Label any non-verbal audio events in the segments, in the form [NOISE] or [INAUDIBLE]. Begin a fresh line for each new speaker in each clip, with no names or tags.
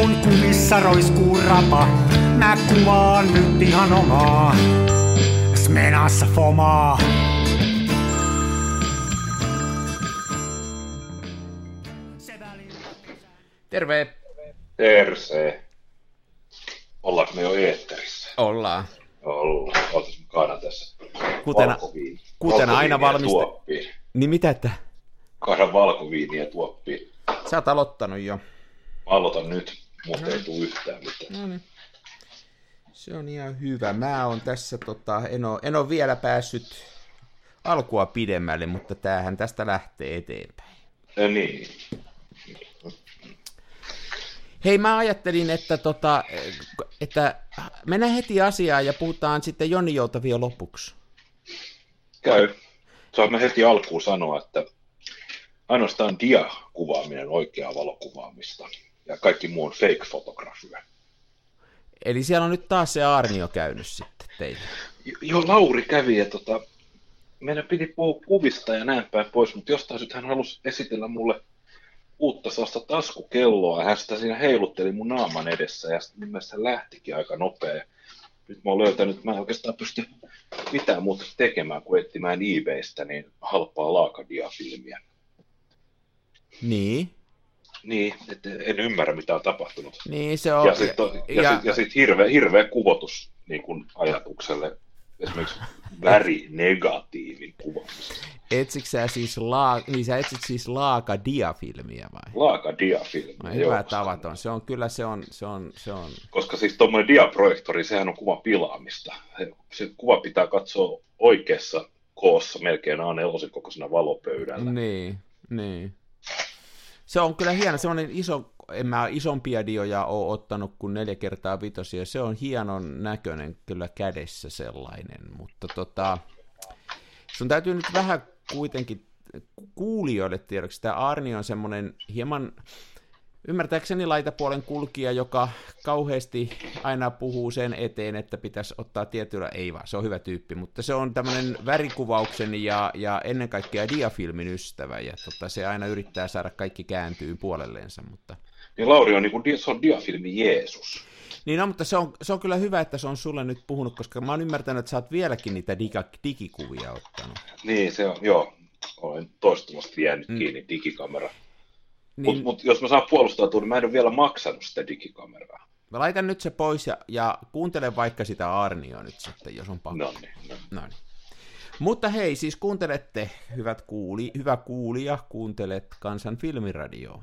Kun kumissa roiskuu rapa, mä kuvaan nyt ihan omaa. Smenassa fomaa.
Terve!
Terse. Ollaanko me jo eetterissä?
Ollaan.
Ollaan. Ootas mukana tässä.
Kuten, kuten aina
valmisti.
valmiste... Niin mitä että?
Kahdaan valkoviiniä tuoppiin.
Sä oot aloittanut jo.
Mä aloitan nyt, mutta ei tule yhtään mitään.
No niin. Se on ihan hyvä. Mä oon tässä, tota, en, oo, en oo vielä päässyt alkua pidemmälle, mutta tämähän tästä lähtee eteenpäin.
Ja niin.
Hei, mä ajattelin, että, tota, että mennään heti asiaan ja puhutaan sitten Jonni Joutavia lopuksi.
Käy. Saamme heti alkuun sanoa, että ainoastaan dia-kuvaaminen on oikeaa valokuvaamista ja kaikki muu on fake-fotografia.
Eli siellä on nyt taas se Arnio käynyt sitten teille.
Joo, Lauri kävi ja tota, meidän piti puhua kuvista ja näin päin pois, mutta jostain syystä hän halusi esitellä mulle uutta sellaista taskukelloa, ja hän sitä siinä heilutteli mun naaman edessä, ja sitten mielestä hän lähtikin aika nopea. Nyt mä oon löytänyt, että mä en oikeastaan pysty mitään muuta tekemään kuin etsimään eBaystä niin halpaa laakadiafilmiä.
Niin.
Niin, että en ymmärrä mitä on tapahtunut.
Niin se on.
Ja sitten ja, ja, sit, ja sit hirveä, hirveä kuvotus niin kuin ajatukselle, esimerkiksi värinegatiivin kuvaamista.
Etsikö sä siis, laa, niin sä etsit siis laakadiafilmiä vai?
Laakadiafilmiä,
no, hyvä tavaton. Se on kyllä, se on, se on, se on.
Koska siis tuommoinen diaprojektori, sehän on kuvan pilaamista. Se kuva pitää katsoa oikeassa koossa melkein A4 kokoisena valopöydällä.
Niin, niin. Se on kyllä hieno, semmoinen iso, en mä isompia dioja ole ottanut kuin neljä kertaa vitosia, se on hienon näköinen kyllä kädessä sellainen, mutta tota, sun täytyy nyt vähän kuitenkin kuulijoille tiedoksi, tämä Arni on semmoinen hieman, ymmärtääkseni laitapuolen kulkija, joka kauheasti aina puhuu sen eteen, että pitäisi ottaa tietyllä, ei vaan, se on hyvä tyyppi, mutta se on tämmöinen värikuvauksen ja, ja ennen kaikkea diafilmin ystävä, ja tota, se aina yrittää saada kaikki kääntyy puolelleensa, mutta...
Niin Lauri on, niin kuin, se on diafilmi Jeesus.
Niin no, mutta se on, se on kyllä hyvä, että se on sulle nyt puhunut, koska mä oon ymmärtänyt, että sä oot vieläkin niitä diga, digikuvia ottanut.
Niin, se on, joo. Olen toistuvasti jäänyt mm. kiinni digikamera. Niin... Mutta mut, jos mä saan puolustautua, niin mä en ole vielä maksanut sitä digikameraa.
Mä laitan nyt se pois ja, ja kuuntele vaikka sitä Arnioa nyt sitten, jos on pakko.
No niin, no.
no niin. Mutta hei, siis kuuntelette, hyvät kuuli, hyvä kuulija, kuuntelet Kansan filmiradioa.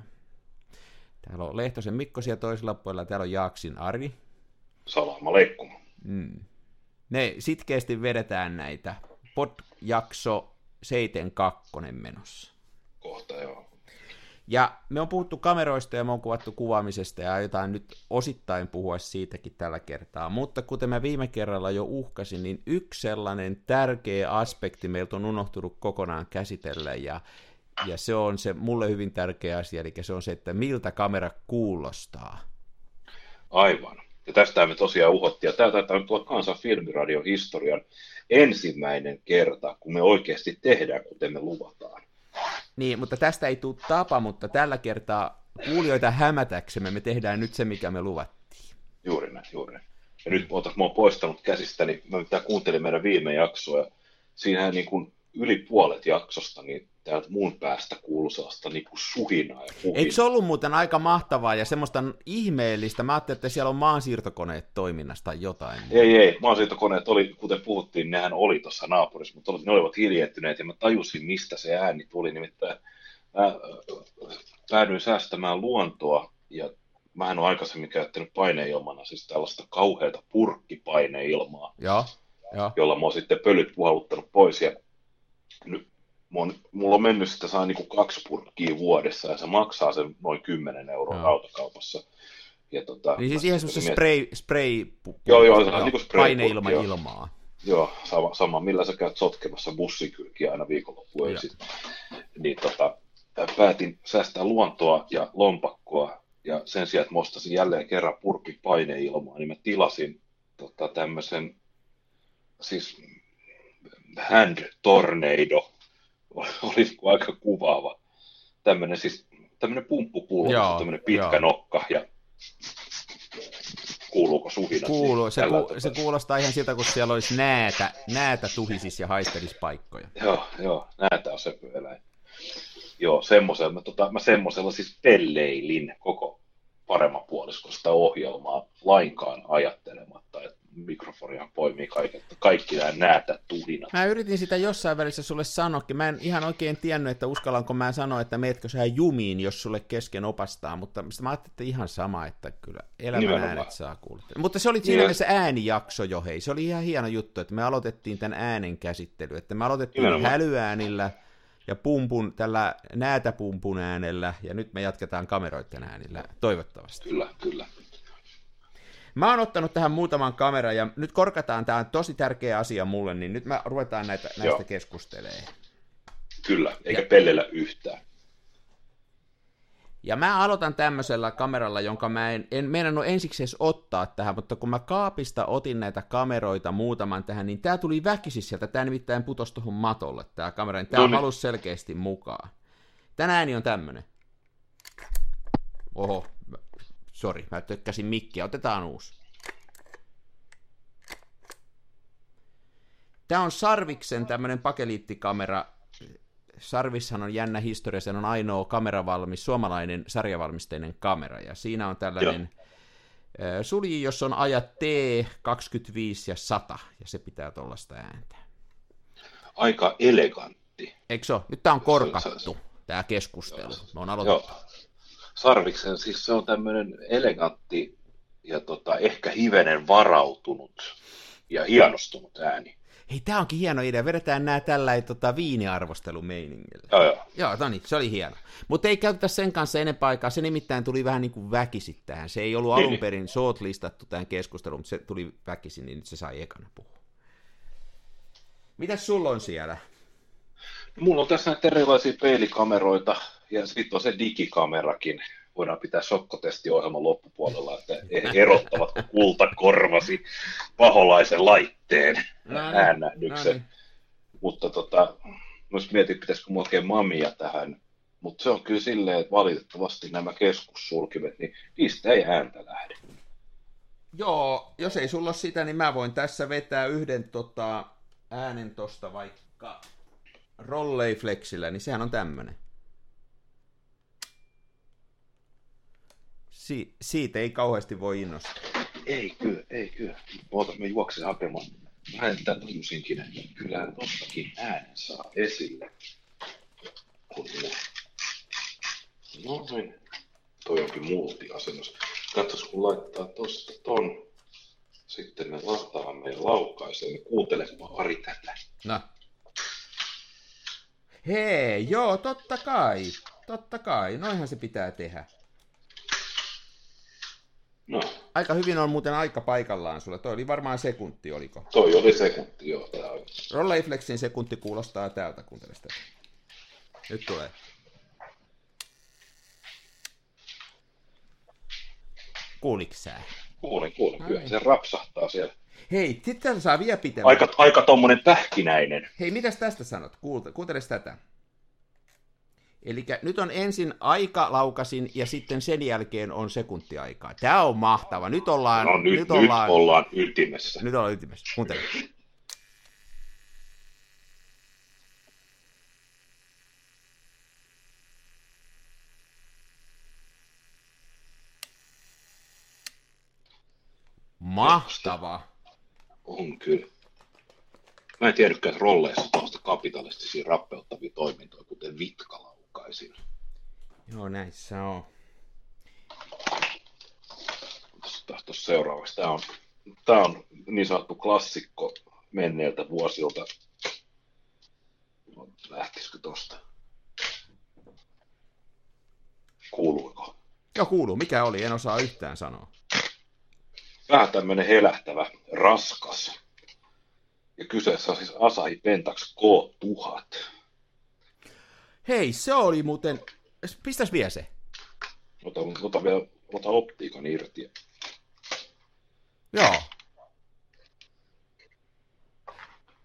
Täällä on Lehtosen Mikko siellä toisella puolella, täällä on Jaaksin Ari.
Salam aleikum.
Mm. Ne sitkeästi vedetään näitä. Pod-jakso 72 menossa.
Kohta joo.
Ja me on puhuttu kameroista ja me on kuvattu kuvaamisesta ja jotain nyt osittain puhua siitäkin tällä kertaa. Mutta kuten mä viime kerralla jo uhkasin, niin yksi sellainen tärkeä aspekti meiltä on unohtunut kokonaan käsitellä ja, ja se on se mulle hyvin tärkeä asia, eli se on se, että miltä kamera kuulostaa.
Aivan. Ja tästä me tosiaan uhottiin. Ja tämä taitaa nyt olla Kansan filmiradion historian ensimmäinen kerta, kun me oikeasti tehdään, kuten me luvataan.
Niin, mutta tästä ei tule tapa, mutta tällä kertaa kuulijoita hämätäksemme me tehdään nyt se, mikä me luvattiin.
Juuri näin, juuri näin. Ja nyt mä oon poistanut käsistä, niin mä kuuntelin meidän viime jaksoa, ja siinähän niin kuin yli puolet jaksosta, niin täältä muun päästä kuuluu sellaista niin kuin suhinaa ja puhinaa.
Eikö se ollut muuten aika mahtavaa ja semmoista ihmeellistä? Mä ajattelin, että siellä on maansiirtokoneet toiminnasta jotain.
Ei, ei. Maansiirtokoneet oli, kuten puhuttiin, nehän oli tuossa naapurissa, mutta ne olivat hiljentyneet ja mä tajusin, mistä se ääni tuli. Nimittäin mä päädyin säästämään luontoa ja mä en ole aikaisemmin käyttänyt paineilmana, siis tällaista kauheata purkkipaineilmaa,
ja, ja.
jolla mä oon sitten pölyt puhaluttanut pois ja nyt mulla on mennyt sitä saa niinku kaksi purkkiä vuodessa ja se maksaa sen noin 10 euroa no. rautakaupassa. Ja tota,
niin siis ihan se spray, spray
joo, joo, se on niin spray
paineilma joo. ilmaa.
Joo, sama, sama, millä sä käyt sotkemassa bussikylkiä aina viikonloppuun. Niin tota, päätin säästää luontoa ja lompakkoa, ja sen sijaan, että mä ostasin jälleen kerran purkin paineilmaa, niin mä tilasin tota, tämmöisen, siis hand tornado oli aika kuvaava. Tämmöinen siis tämmöinen pumppupullo, tämmöinen pitkä joo. nokka ja Kuuluuko suhina?
Kuuluu, se, ku, se kuulostaa ihan siltä, kun siellä olisi näätä, näätä tuhisis ja haistelis paikkoja.
Joo, joo, näätä on söpöeläin. Joo, semmoisella, mä, tota, mä semmoisella siis pelleilin koko paremman puoliskosta ohjelmaa lainkaan ajattelematta, että mikrofonihan poimii kaiket, kaikki nämä näätä tuhina.
Mä yritin sitä jossain välissä sulle sanoakin. Mä en ihan oikein tiennyt, että uskallanko mä sanoa, että meetkö sä jumiin, jos sulle kesken opastaa, mutta mä ajattelin, että ihan sama, että kyllä elämän Nimenomaan. äänet saa kuulla. Mutta se oli siinä mielessä äänijakso jo, hei. Se oli ihan hieno juttu, että me aloitettiin tämän äänen käsittely, että me aloitettiin Nimenomaan. hälyäänillä, ja pumpun, tällä näätäpumpun äänellä, ja nyt me jatketaan kameroiden äänillä, toivottavasti.
Kyllä, kyllä.
Mä oon ottanut tähän muutaman kameran, ja nyt korkataan, tämä on tosi tärkeä asia mulle, niin nyt mä ruvetaan näitä, näistä keskustelemaan.
Kyllä, eikä ja... pellellä yhtään.
Ja mä aloitan tämmöisellä kameralla, jonka mä en, en meinannut ensiksi edes ottaa tähän, mutta kun mä kaapista otin näitä kameroita muutaman tähän, niin tää tuli väkisin sieltä, tää nimittäin putosi tuohon matolle, tää kamera, niin tää on halus selkeästi mukaan. Tän ääni on tämmönen. Oho, sori, mä tökkäsin mikkiä, otetaan uusi. Tää on Sarviksen tämmönen pakeliittikamera, Sarvishan on jännä historia, se on ainoa kameravalmis, suomalainen sarjavalmisteinen kamera, ja siinä on tällainen Joo. sulji, jos on ajat T, 25 ja 100, ja se pitää tuollaista ääntä.
Aika elegantti.
Eikö se ole? Nyt tämä on korkattu, tämä keskustelu. Me on aloitettu. Joo.
Sarviksen, siis se on tämmöinen elegantti ja tota, ehkä hivenen varautunut ja hienostunut ääni
hei, tämä onkin hieno idea, vedetään nämä tällä tota, viiniarvostelumeiningillä.
Joo, joo.
Joo, no niin, se oli hieno. Mutta ei käytetä sen kanssa enempää aikaa, se nimittäin tuli vähän niin kuin väkisin tähän. Se ei ollut niin. alun niin. perin shortlistattu tähän keskusteluun, mutta se tuli väkisin, niin nyt se sai ekana puhua. Mitäs sulla on siellä?
Mulla on tässä näitä erilaisia peilikameroita ja sitten on se digikamerakin voidaan pitää sokkotestiohjelman loppupuolella, että erottavat kultakorvasi paholaisen laitteen äännähdyksen. Niin. Mutta tota, myös mietin, pitäisikö oikein mamia tähän, mutta se on kyllä silleen, että valitettavasti nämä keskussulkimet, niin niistä ei ääntä lähde.
Joo, jos ei sulla ole sitä, niin mä voin tässä vetää yhden tota, äänen tosta vaikka Rolleiflexillä, niin sehän on tämmönen. Si- siitä ei kauheasti voi innostua.
Ei kyllä, ei kyllä. Oota, mä juoksen hakemaan. Lähetän tämmöisinkin, että kyllä tostakin äänen saa esille. No niin. Toi onkin multiasennus. Katsos, kun laittaa tosta ton, sitten me lataamme ja laukaisemme. Niin kuuntelepa Ari tätä.
No. Hei, joo, totta kai. Totta kai, noinhan se pitää tehdä.
No.
Aika hyvin on muuten aika paikallaan sulle. Toi oli varmaan sekunti, oliko?
Toi oli sekunti, joo. Tää.
Rolleiflexin sekunti kuulostaa täältä, kuuntele sitä. Nyt tulee. Kuuliko sä?
Kuulin, kuulin. Kyllä niin. se rapsahtaa siellä.
Hei, sitten saa vielä pitemmän.
Aika, aika tommonen pähkinäinen.
Hei, mitäs tästä sanot? Kuuntele tätä. Eli nyt on ensin aika laukasin ja sitten sen jälkeen on sekuntiaikaa. Tämä on mahtava. Nyt ollaan,
no, nyt, nyt, ollaan, nyt ollaan ytimessä.
Nyt ollaan ytimessä. Kuuntele. Mahtava.
On kyllä. Mä en tiedäkään, että rolleissa tuosta kapitalistisia rappeuttavia toimintoja, kuten Vitkala takaisin.
Joo, näissä on.
Tuossa seuraavaksi. Tämä on, tämä on niin sanottu klassikko menneiltä vuosilta. Lähtisikö tosta? Kuuluuko?
Joo, kuuluu. Mikä oli? En osaa yhtään sanoa.
Vähän tämmöinen helähtävä, raskas. Ja kyseessä on siis Asahi Pentax K1000.
Hei, se oli muuten... Pistäs vielä se.
Ota, ota vielä ota optiikan irti.
Joo.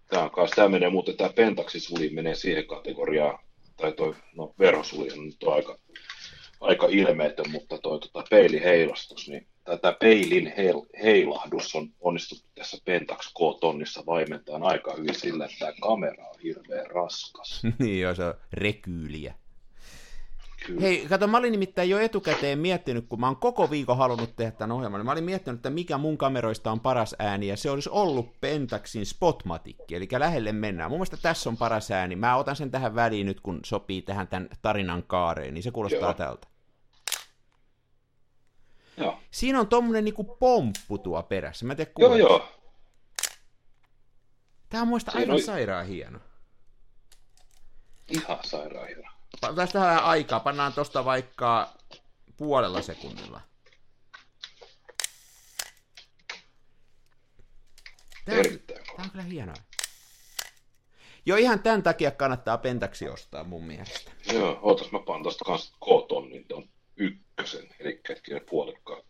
Tämä, on kanssa, tämä menee muuten, tämä pentaksisuli menee siihen kategoriaan, tai toi, no verhosuli on nyt aika, aika ilmeetön, mutta toi tota, peiliheilastus, niin tätä peilin heil, heilahdus on onnistuttu tässä Pentax K-tonnissa vaimentaan aika hyvin sillä, että tämä kamera on hirveän raskas. [LAUGHS]
niin joo, se on rekyyliä.
Kyllä.
Hei, kato, mä olin nimittäin jo etukäteen miettinyt, kun mä oon koko viikon halunnut tehdä tämän ohjelman, niin mä olin miettinyt, että mikä mun kameroista on paras ääni, ja se olisi ollut Pentaxin Spotmatic, eli lähelle mennään. Mun mielestä tässä on paras ääni. Mä otan sen tähän väliin nyt, kun sopii tähän tämän tarinan kaareen, niin se kuulostaa
Joo.
tältä.
Joo,
Siinä on tommonen niinku pomppu tuo perässä. Mä en tiedä,
joo, joo.
Tää on muista aivan
on-
sairaan hieno.
Ihan sairaan hieno.
Vähän aikaa. Pannaan tosta vaikka puolella sekunnilla. Tää
Erittäin
tää on kyllä hienoa. Joo, ihan tämän takia kannattaa Pentaxi ostaa mun mielestä.
Joo, ootas mä panen tosta kans K-tonnin ton ykkösen, eli hetkinen puolikkaan.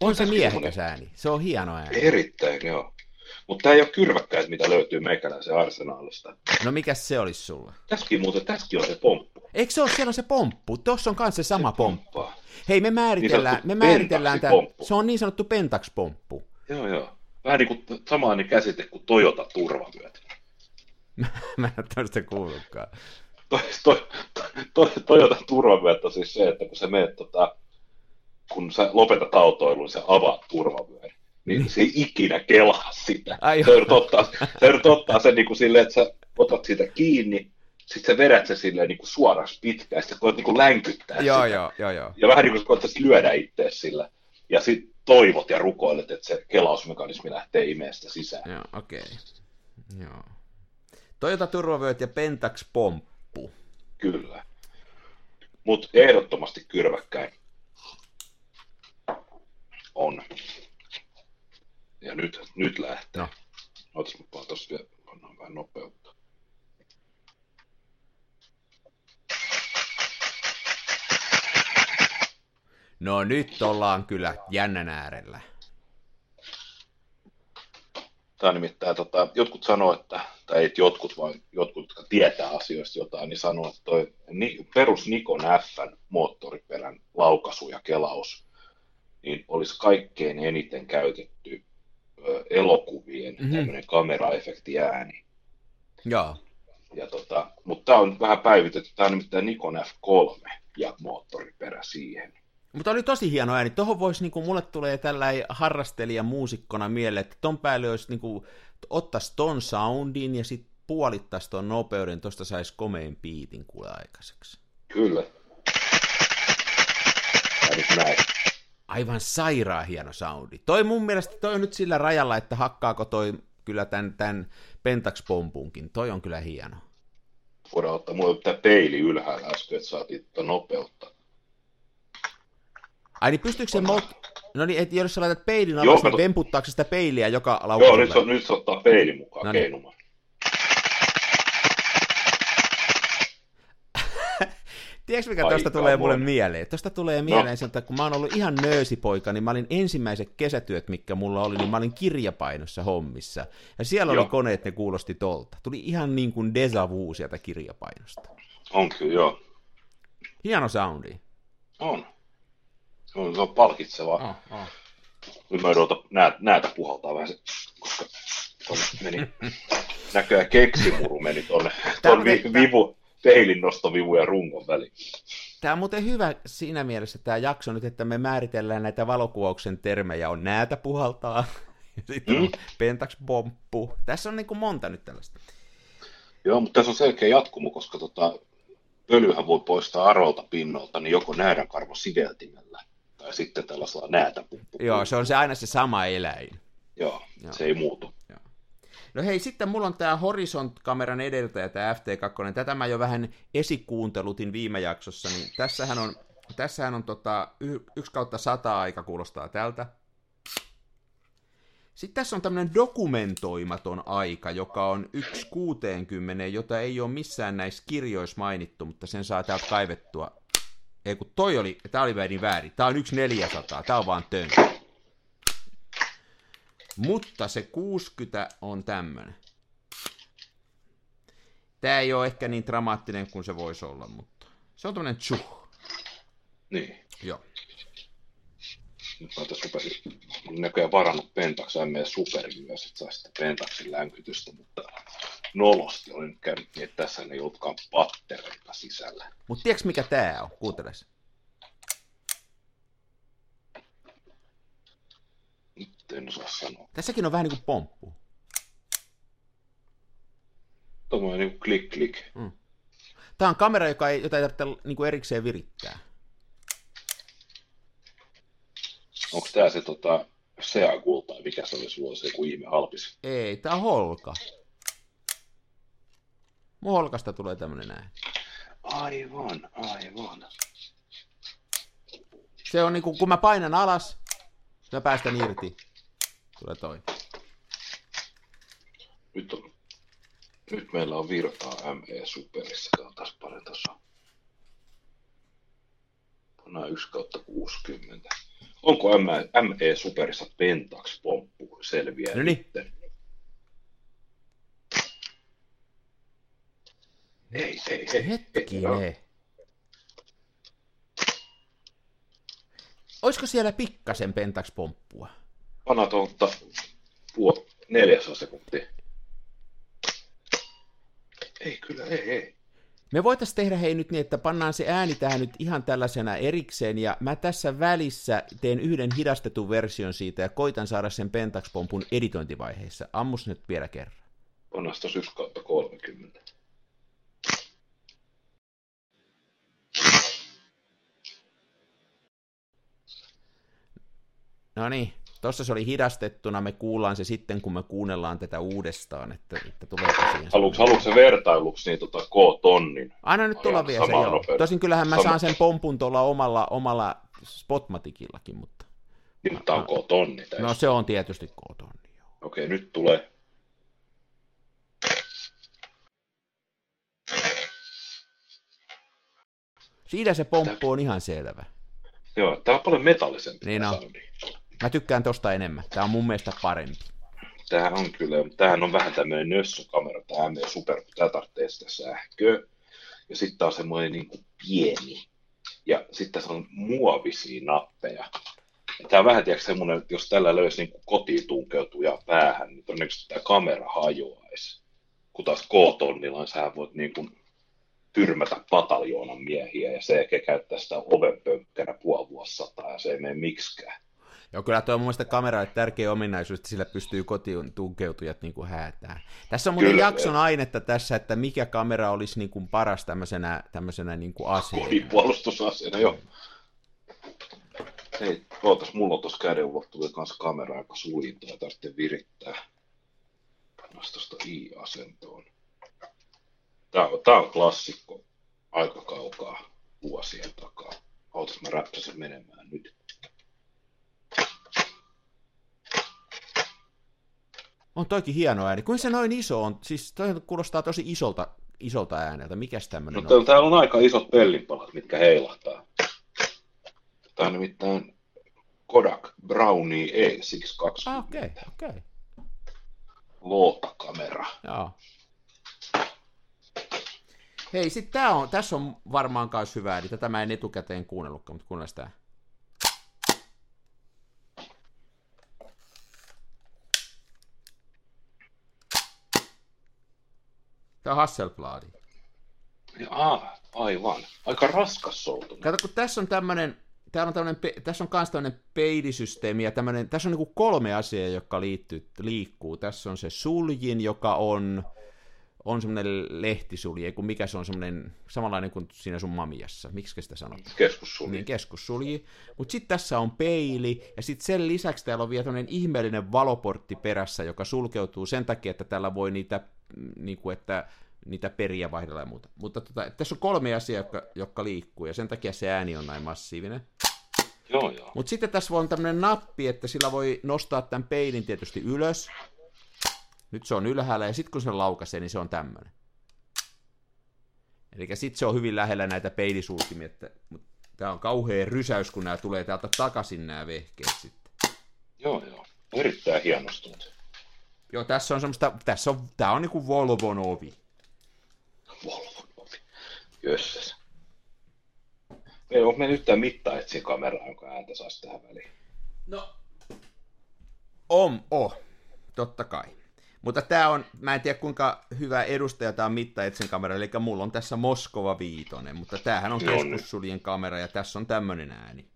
On se miehekäs ääni. Se on hieno ääni.
Erittäin, joo. Mutta tää ei ole kyrväkkäät, mitä löytyy meikäläisen arsenaalista.
No mikäs se olisi sulla?
Tässäkin muuten, tässäkin on se pomppu.
Eikö se ole, siellä on se pomppu? Tuossa on kanssa se sama
Se
pomppu.
pomppaa.
Hei, me määritellään,
Niin
me määritellään tämä. Se on niin sanottu Pentax-pomppu.
Joo, joo. Vähän niin kuin samainen käsite kuin Toyota turvavyöt. [LAUGHS]
Mä en ole tämmöistä kuullutkaan.
Toi, toi, toi, Toyota turvavyöt on siis se, että kun sä meet tota, kun sä lopetat autoilun, sä avaat turvavyön, niin se ei ikinä kelaa sitä.
Ai
sä
joo.
joudut ottaa, sä joudut ottaa sen niin kuin silleen, että sä otat siitä kiinni, sitten sä vedät sen silleen niin kuin suoraksi pitkään, sitten koet niin kuin länkyttää
Joo,
sitä.
joo, joo, joo.
Ja vähän niin kuin koettaisit lyödä itseäsi sillä. Ja sitten toivot ja rukoilet, että se kelausmekanismi lähtee imeestä sisään.
Joo, okei. Joo. Toyota turvavyöt ja Pentax pomppu.
Kyllä. Mutta ehdottomasti kyrväkkäin on. Ja nyt, nyt lähtee.
No.
Ootas mä vaan tossa vielä, pannaan vähän nopeutta.
No nyt ollaan kyllä jännän äärellä.
Tämä nimittäin, tota, jotkut sanoo, että, tai ei jotkut, vaan jotkut, jotka tietää asioista jotain, niin sanoo, että toi ni, perus Nikon Fn moottoriperän laukaisu ja kelaus, niin olisi kaikkein eniten käytetty ö, elokuvien
Mhm.
mm-hmm. tämmöinen kameraefekti ääni.
Joo.
Ja tota, mutta tämä on vähän päivitetty, tämä on nimittäin Nikon F3 ja moottoriperä siihen.
Mutta oli tosi hieno ääni. Tuohon voisi, niinku, mulle tulee tällä harrastelija muusikkona mieleen, että ton päälle olisi, niinku, ottaisi ton soundin ja sitten puolittaisi ton nopeuden, tosta saisi komein piitin kuule aikaiseksi.
Kyllä. Näin.
Aivan sairaan hieno soundi. Toi mun mielestä, toi on nyt sillä rajalla, että hakkaako toi kyllä tämän, tämän Pentax-pompunkin. Toi on kyllä hieno.
Voidaan ottaa, mulla oli tämä peili ylhäällä äsken, että saatiin tätä nopeutta.
Ai niin pystyykö se mot... No niin, et jos sä laitat peilin
Joo,
alas, niin
kato.
vemputtaako sitä peiliä joka
Joo,
laukauksella?
nyt se, nyt se ottaa peili mukaan
No
no
niin.
keinumaan. [LAUGHS]
Tiedätkö mikä
Aika
tuosta tulee mulle mieleen? Tuosta tulee mieleen
No.
no. että kun mä oon ollut ihan nöösipoika, niin mä olin ensimmäiset kesätyöt, mikä mulla oli, niin mä olin kirjapainossa hommissa. Ja siellä
Joo.
oli koneet, ne kuulosti tolta. Tuli ihan niin kuin deja vu sieltä kirjapainosta.
On kyllä, joo.
Hieno soundi.
On. Se on, se on palkitsevaa.
Oh, oh.
Nyt mä odotan, puhaltaa vähän se, koska tonne meni, [LAUGHS] näköjään keksimuru meni tonne,
Tää
ton
on-
vi, vivu, peilin nostovivu ja rungon väliin.
Tämä on muuten hyvä siinä mielessä tämä jakso nyt, että me määritellään näitä valokuvauksen termejä. On näätä puhaltaa, [LAUGHS] sitten on
Mm.
Pentax pomppu. Tässä on niin kuin monta nyt tällaista.
Joo, mutta tässä on selkeä jatkumo, koska tota, pölyhän voi poistaa arolta pinnolta, niin joko näädänkarvo siveltimellä tai sitten tällaisella näätäpuppu.
Joo, se on se aina se sama eläin.
Joo,
Joo.
se ei muutu.
No hei, sitten mulla on tämä Horizont-kameran edeltäjä, tämä FT2. Tätä mä jo vähän esikuuntelutin viime jaksossa, niin tässähän on, tässähän on tota, 1 kautta 100 aika kuulostaa tältä. Sitten tässä on tämmöinen dokumentoimaton aika, joka on 1.60, jota ei ole missään näissä kirjoissa mainittu, mutta sen saa täältä kaivettua. Ei kun toi oli, tää oli vähän väärin. Tää on 1.400, tää on vaan tönkä. Mutta se 60 on tämmönen. Tämä ei ole ehkä niin dramaattinen kuin se voisi olla, mutta se on tämmöinen tsuh.
Niin.
Joo.
Nyt mä tässä rupesin, mä näköjään varannut Pentax ME Superin myös, että saa sitten Pentaxin lämkytystä, mutta nolosti olin käynyt niin, että tässä ei ollutkaan pattereita sisällä.
Mutta tiedätkö mikä tämä on? Kuunteles.
Nyt en osaa sanoa.
Tässäkin on vähän niin kuin pomppu.
Tuommoinen niin klik klik.
Tämä on kamera, joka ei, jota ei tarvitse niin kuin erikseen virittää.
Onko tämä se tota, Seagul tai mikä se oli sulla se joku ihme halpis?
Ei, tämä on holka. Mun holkasta tulee tämmönen näin.
Aivan, aivan.
Se on niinku, kun mä painan alas, mä päästän irti. Tulee toi.
Nyt, on, nyt meillä on virtaa ME Superissa. Katsotaan paljon tässä on. Pannaan 1 kautta 60. Onko ME, ME Superissa Pentax pomppu selviää
No niin.
nytten? Ei, ei, ei.
Hetkinen. Oisko siellä pikkasen Pentax-pomppua?
Panna tuolta puol neljäsosa sekuntia. Ei kyllä, ei, ei.
Me voitaisiin tehdä hei nyt niin, että pannaan se ääni tähän nyt ihan tällaisena erikseen, ja mä tässä välissä teen yhden hidastetun version siitä, ja koitan saada sen Pentax-pompun editointivaiheessa. Ammus nyt vielä kerran.
Pannaan tuossa 1 kautta 30.
No niin, tossa se oli hidastettuna, me kuullaan se sitten, kun me kuunnellaan tätä uudestaan, että, että tuleeko siihen.
Haluatko, haluatko se vertailuksi niin tota K-tonnin?
Anna nyt tulla vielä se, joo. Tosin kyllähän mä
Sama-
saan sen pompun tuolla omalla, omalla Spotmatikillakin, mutta...
Niin, mutta tää on K-tonni. tää.
No se on tietysti kotoni, joo.
Okei, nyt tulee.
Siinä se pomppu on ihan selvä.
Joo, tää on paljon metallisempi.
Niin on.
soundi.
Mä tykkään tosta enemmän. Tää on mun mielestä parempi.
Tämähän on kyllä, tämähän on vähän tämmöinen nössökamera, tämä ME Super, kun tää tarvitsee sitä sähköä. Ja sitten on semmoinen niin kuin pieni. Ja sitten tässä on muovisia nappeja. Ja Tää on vähän, tiedätkö, semmoinen, että jos tällä löysi niin kuin kotiin tunkeutuja päähän, niin todennäköisesti tämä kamera hajoaisi. Kun taas K-tonnilla, niin sä voit niin kuin tyrmätä pataljoonan miehiä ja se käyttää sitä ovenpönkkänä puoli vuosisataa ja se ei mene miksikään.
Joo, kyllä tuo on mun mielestä kameralle tärkeä ominaisuus, että sillä pystyy kotiin tunkeutujat niin kuin häätään. Tässä on muuten
Kyllä.
jakson ainetta tässä, että mikä kamera olisi niin kuin paras tämmöisenä, tämmöisenä niin kuin aseena.
Kodinpuolustusaseena, joo. Hei, ootas, mulla on tuossa käden ulottuvilla kanssa kamera, joka suljintaa tarvitsee virittää. Pannaan tuosta I-asentoon. Tää on, tää on klassikko aika kaukaa vuosien takaa. Ootas, mä räppäsen menemään nyt.
On toikin hieno ääni. Kuin se noin iso on? Siis toi kuulostaa tosi isolta, isolta ääneltä. Mikäs tämmönen
No,
on?
täällä on aika isot pellinpalat, mitkä heilahtaa. Tää on nimittäin Kodak Brownie E620
Ah, okei, okay, okei. Okay.
Loota-kamera.
Joo. Hei, sit tää on, tässä on varmaan kans hyvä ääni. Tätä mä en etukäteen kuunnellutkaan, mutta kuunnellaan tää. Tää on Hasselblad.
Ja, aa, aivan. Aika raskas soutunut.
Kato, kun tässä on tämmönen, täällä on tämmönen, tässä on kans tämmönen peilisysteemi ja tämmönen, tässä on niinku kolme asiaa, jotka liittyy, liikkuu. Tässä on se suljin, joka on, on semmoinen lehtisulji, kun mikä se on semmoinen, samanlainen kuin siinä sun mamiassa. Miksi sitä sanotaan?
Keskussulji.
Niin, keskussulji. Mutta sitten tässä on peili, ja sitten sen lisäksi täällä on vielä tämmöinen ihmeellinen valoportti perässä, joka sulkeutuu sen takia, että täällä voi niitä, mm, niinku, että niitä periä vaihdella ja muuta. Mutta tota, tässä on kolme asiaa, jotka, jotka liikkuu, ja sen takia se ääni on näin massiivinen.
Joo, joo.
Mutta sitten tässä on tämmöinen nappi, että sillä voi nostaa tämän peilin tietysti ylös. Nyt se on ylhäällä, ja sitten kun se laukaisee, niin se on tämmöinen. Eli sitten se on hyvin lähellä näitä peilisultimia, että tämä on kauhea rysäys, kun nämä tulee täältä takaisin nämä vehkeet sitten.
Joo, joo. Erittäin hienostunut.
Joo, tässä on semmoista, tässä on, tää on niinku Volvon ovi.
Volvon ovi. Jösses. Ei ole me yhtään mittaetsin kameraa, jonka ääntä saisi tähän väliin.
No, on, oh, totta kai. Mutta tämä on, mä en tiedä kuinka hyvä edustaja tämä on mittaetsin kamera, eli mulla on tässä Moskova viitonen, mutta tämähän on
No niin.
keskussuljen kamera ja tässä on tämmöinen ääni.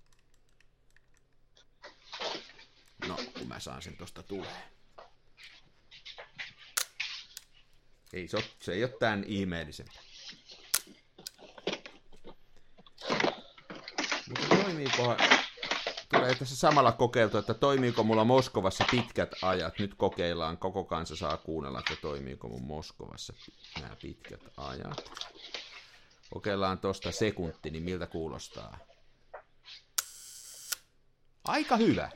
No, kun mä saan sen tosta tulee. Ei se, ole, se ei ole tämän ihmeellisempi. Mutta toimiikohan... Tulee tässä samalla kokeiltu, että toimiiko mulla Moskovassa pitkät ajat. Nyt kokeillaan, koko kansa saa kuunnella, että toimiiko mun Moskovassa nämä pitkät ajat. Kokeillaan tosta sekunti, niin miltä kuulostaa. Aika hyvä.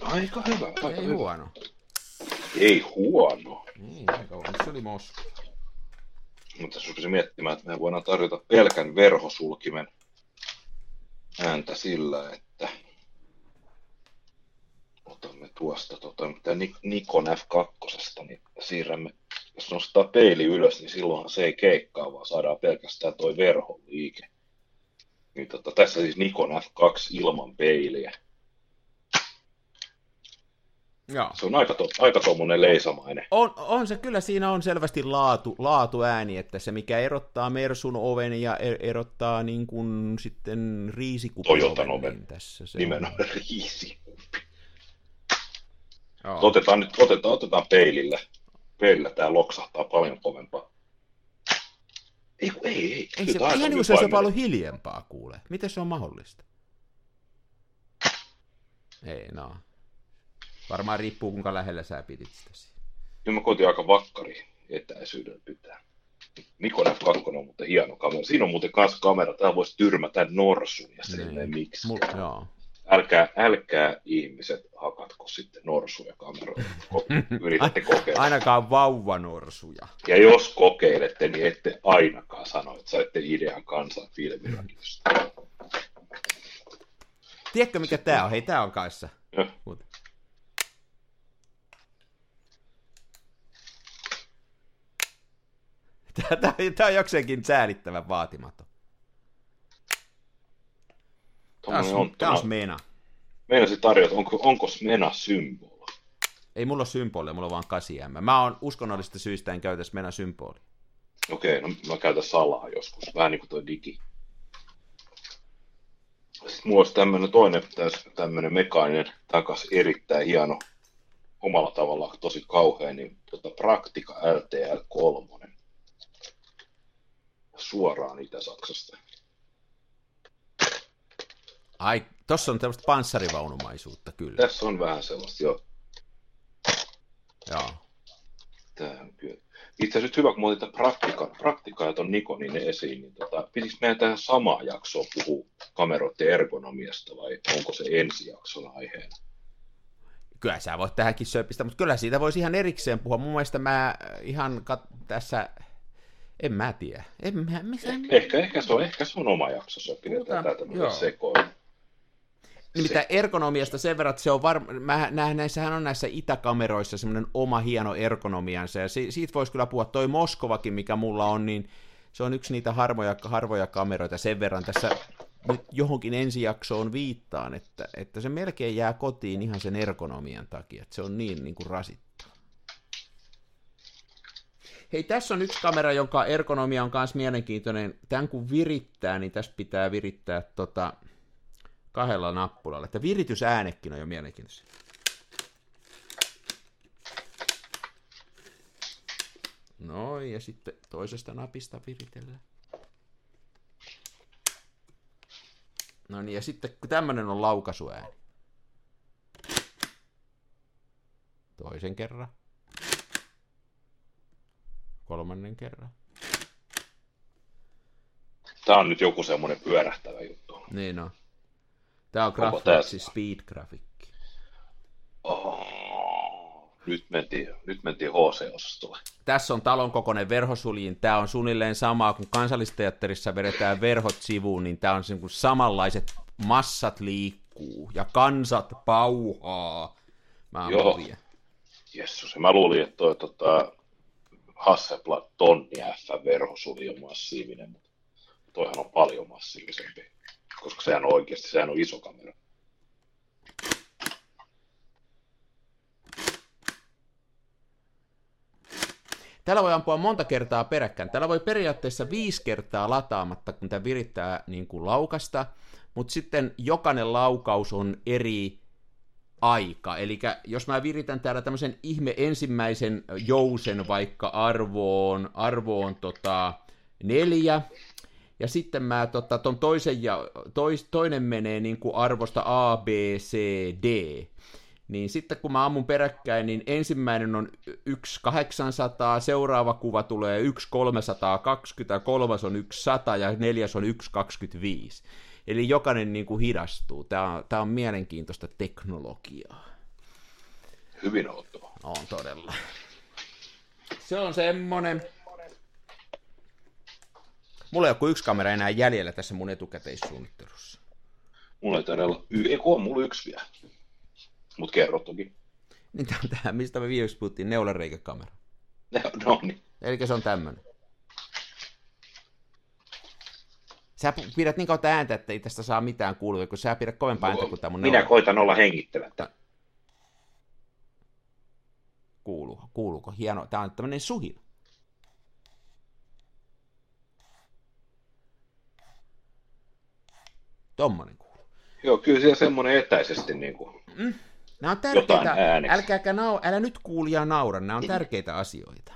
Aika hyvä, aika
Ei
hyvä.
huono.
Ei huono.
Niin, aika. Se oli Moskova.
Mutta jos rupesin miettimään, että me voidaan tarjota pelkän verhosulkimen ääntä sillä, että otamme tuosta tota, mitä Ni- Nikon F2, niin siirrämme, jos nostaa peili ylös, niin silloinhan se ei keikkaa, vaan saadaan pelkästään toi verhon liike. Niin tota, tässä siis Nikon F2 ilman peiliä.
Joo.
Se on aika, to, aika tuommoinen leisamainen.
On, on se kyllä, siinä on selvästi laatu, laatuääni, että se mikä erottaa Mersun oven ja er, erottaa niin kuin sitten riisikupin
Toyotan
oven,
oven.
Niin tässä se
Nimenomaan [LAUGHS] riisi.
Joo.
Otetaan nyt, otetaan, otetaan peilillä. Peilillä tää loksahtaa paljon kovempaa. Ei, kun ei, ei.
Ei se, ihan niin kuin se olisi ollut hiljempaa kuule. Miten se on mahdollista? Ei no. Varmaan riippuu kuinka lähellä sä pidit sitä siinä.
Mä koitin aika vakkari etäisyydellä pitää. Nikon F2 on muuten hieno kamera. Siinä on muuten kans kamera. Tää voisi tyrmätä norsun ja silleen
Niin.
miksi.
Mul, joo.
Älkää, älkää ihmiset hakatko sitten norsuja kameroita. [LAUGHS] Yritätte kokeilla.
Ainakaan vauvanorsuja.
Ja jos kokeilette, niin ette ainakaan sano, että saitte idean kansan filmirakennusta.
Tiedätkö mikä tää on? Hei, tää on kanssa.
Joo.
Mut. [LAUGHS] Tää, tää, tää on jokseenkin säälittävän vaatimaton.
Tommonen on,
taas
taas
mena.
Meinasin tarjota, onko, onko mena symbolo?
Ei mulla ole symbolia, mulla on vaan 8 m. Mä oon uskonnollisista syistä en käytäisi mena symbolia.
Okei, no mä käytän salaa joskus, vähän niin kuin toi digi. Sitten mulla olisi tämmönen toinen täs, tämmönen mekaaninen, takas erittäin hieno, omalla tavallaan tosi kauhea, niin tota Praktika LTL 3. Suoraan Itä-Saksasta.
Ai, tossa on tämmöistä panssarivaunumaisuutta kyllä.
Tässä on vähän sellaista, jo.
Joo.
Tää on kyllä. Itse asiassa hyvä, kun mä otin praktika, praktika ja ton Nikonin esiin, niin tota, pitikö meidän tähän samaa jaksoa puhua kameroiden ergonomiasta vai onko se ensi jakson aiheena?
Kyllä sä voit tähänkin söpistä, mutta kyllä siitä voisi ihan erikseen puhua. Mun mielestä mä ihan kat- tässä, en mä tiedä. En mä, missä,
Ehkä, ehkä, se on, ehkä se on oma jakso, se pidetään tätä
joo.
sekoin.
Nimittäin ergonomiasta sen verran, että se on varma, näissähän on näissä itäkameroissa semmoinen oma hieno ergonomiansa, ja si, siitä voisi kyllä puhua. Toi Moskovakin, mikä mulla on, niin se on yksi niitä harvoja, harvoja kameroita sen verran tässä nyt johonkin ensijaksoon viittaan, että, että se melkein jää kotiin ihan sen ergonomian takia, että se on niin, niin kuin rasittava. Hei, tässä on yksi kamera, jonka ergonomia on myös mielenkiintoinen. Tämän kun virittää, niin tästä pitää virittää tota, kahdella nappulalla. Että viritysäänekin on jo mielenkiintoista. Noin, ja sitten toisesta napista viritellään. No niin, ja sitten kun tämmönen on laukaisuääni. Toisen kerran. Kolmannen kerran.
Tämä on nyt joku semmoinen pyörähtävä juttu.
Niin on. Tää on Graphics
tässä?
Speed grafikki.
Oh, nyt mentiin, nyt mentiin HC-osastolle.
Tässä on talon kokoinen verhosuljin. Tämä on suunnilleen sama kuin kansallisteatterissa vedetään verhot sivuun, niin tämä on niin kuin samanlaiset massat liikkuu ja kansat pauhaa. Mä
Joo.
Joo.
Jessus, mä luulin, että toi tota, Hasselblad tonni F-verhosuli on massiivinen, mutta toihan on paljon massiivisempi, koska sehän on oikeasti, sehän on iso kamera.
Täällä voi ampua monta kertaa peräkkäin. Täällä voi periaatteessa viisi kertaa lataamatta, kun tämä virittää niin kuin laukasta, mutta sitten jokainen laukaus on eri aika. Eli jos mä viritän täällä tämmöisen ihme ensimmäisen jousen vaikka arvoon, arvoon tota neljä, ja sitten mä tota, ton toisen ja, tois, toinen menee niin kuin arvosta A, B, C, D, niin sitten kun mä ammun peräkkäin, niin ensimmäinen on 1800, seuraava kuva tulee 1320, kolmas on 100 ja neljäs on 125. Eli jokainen niin kuin hidastuu. Tämä on, tämä on mielenkiintoista teknologiaa.
Hyvin outoa.
On todella. Se on semmonen. Mulla ei ole kuin yksi kamera enää jäljellä tässä mun etukäteissuunnittelussa.
Mulla ei todella, ei kun on mulla yksi vielä. Mut kerro toki.
Niin tämä mistä me viimeksi puhuttiin, neulareikäkamera. [LAUGHS]
No niin.
Eli se on tämmönen. Sä pidät niin kautta ääntä, että ei tästä saa mitään kuulua, kun sä pidät kovempaa ääntä kuin tämä mun
Minä
neula.
koitan olla hengittämättä.
Kuuluu, kuuluuko? Hieno. Tämä on tämmöinen suhina. Tommonen kuuluu.
Joo, kyllä siellä semmoinen etäisesti niin kuin,
Nämä on tärkeitä, älkääkä nau, älä nyt kuulija naura, nämä on tärkeitä asioita.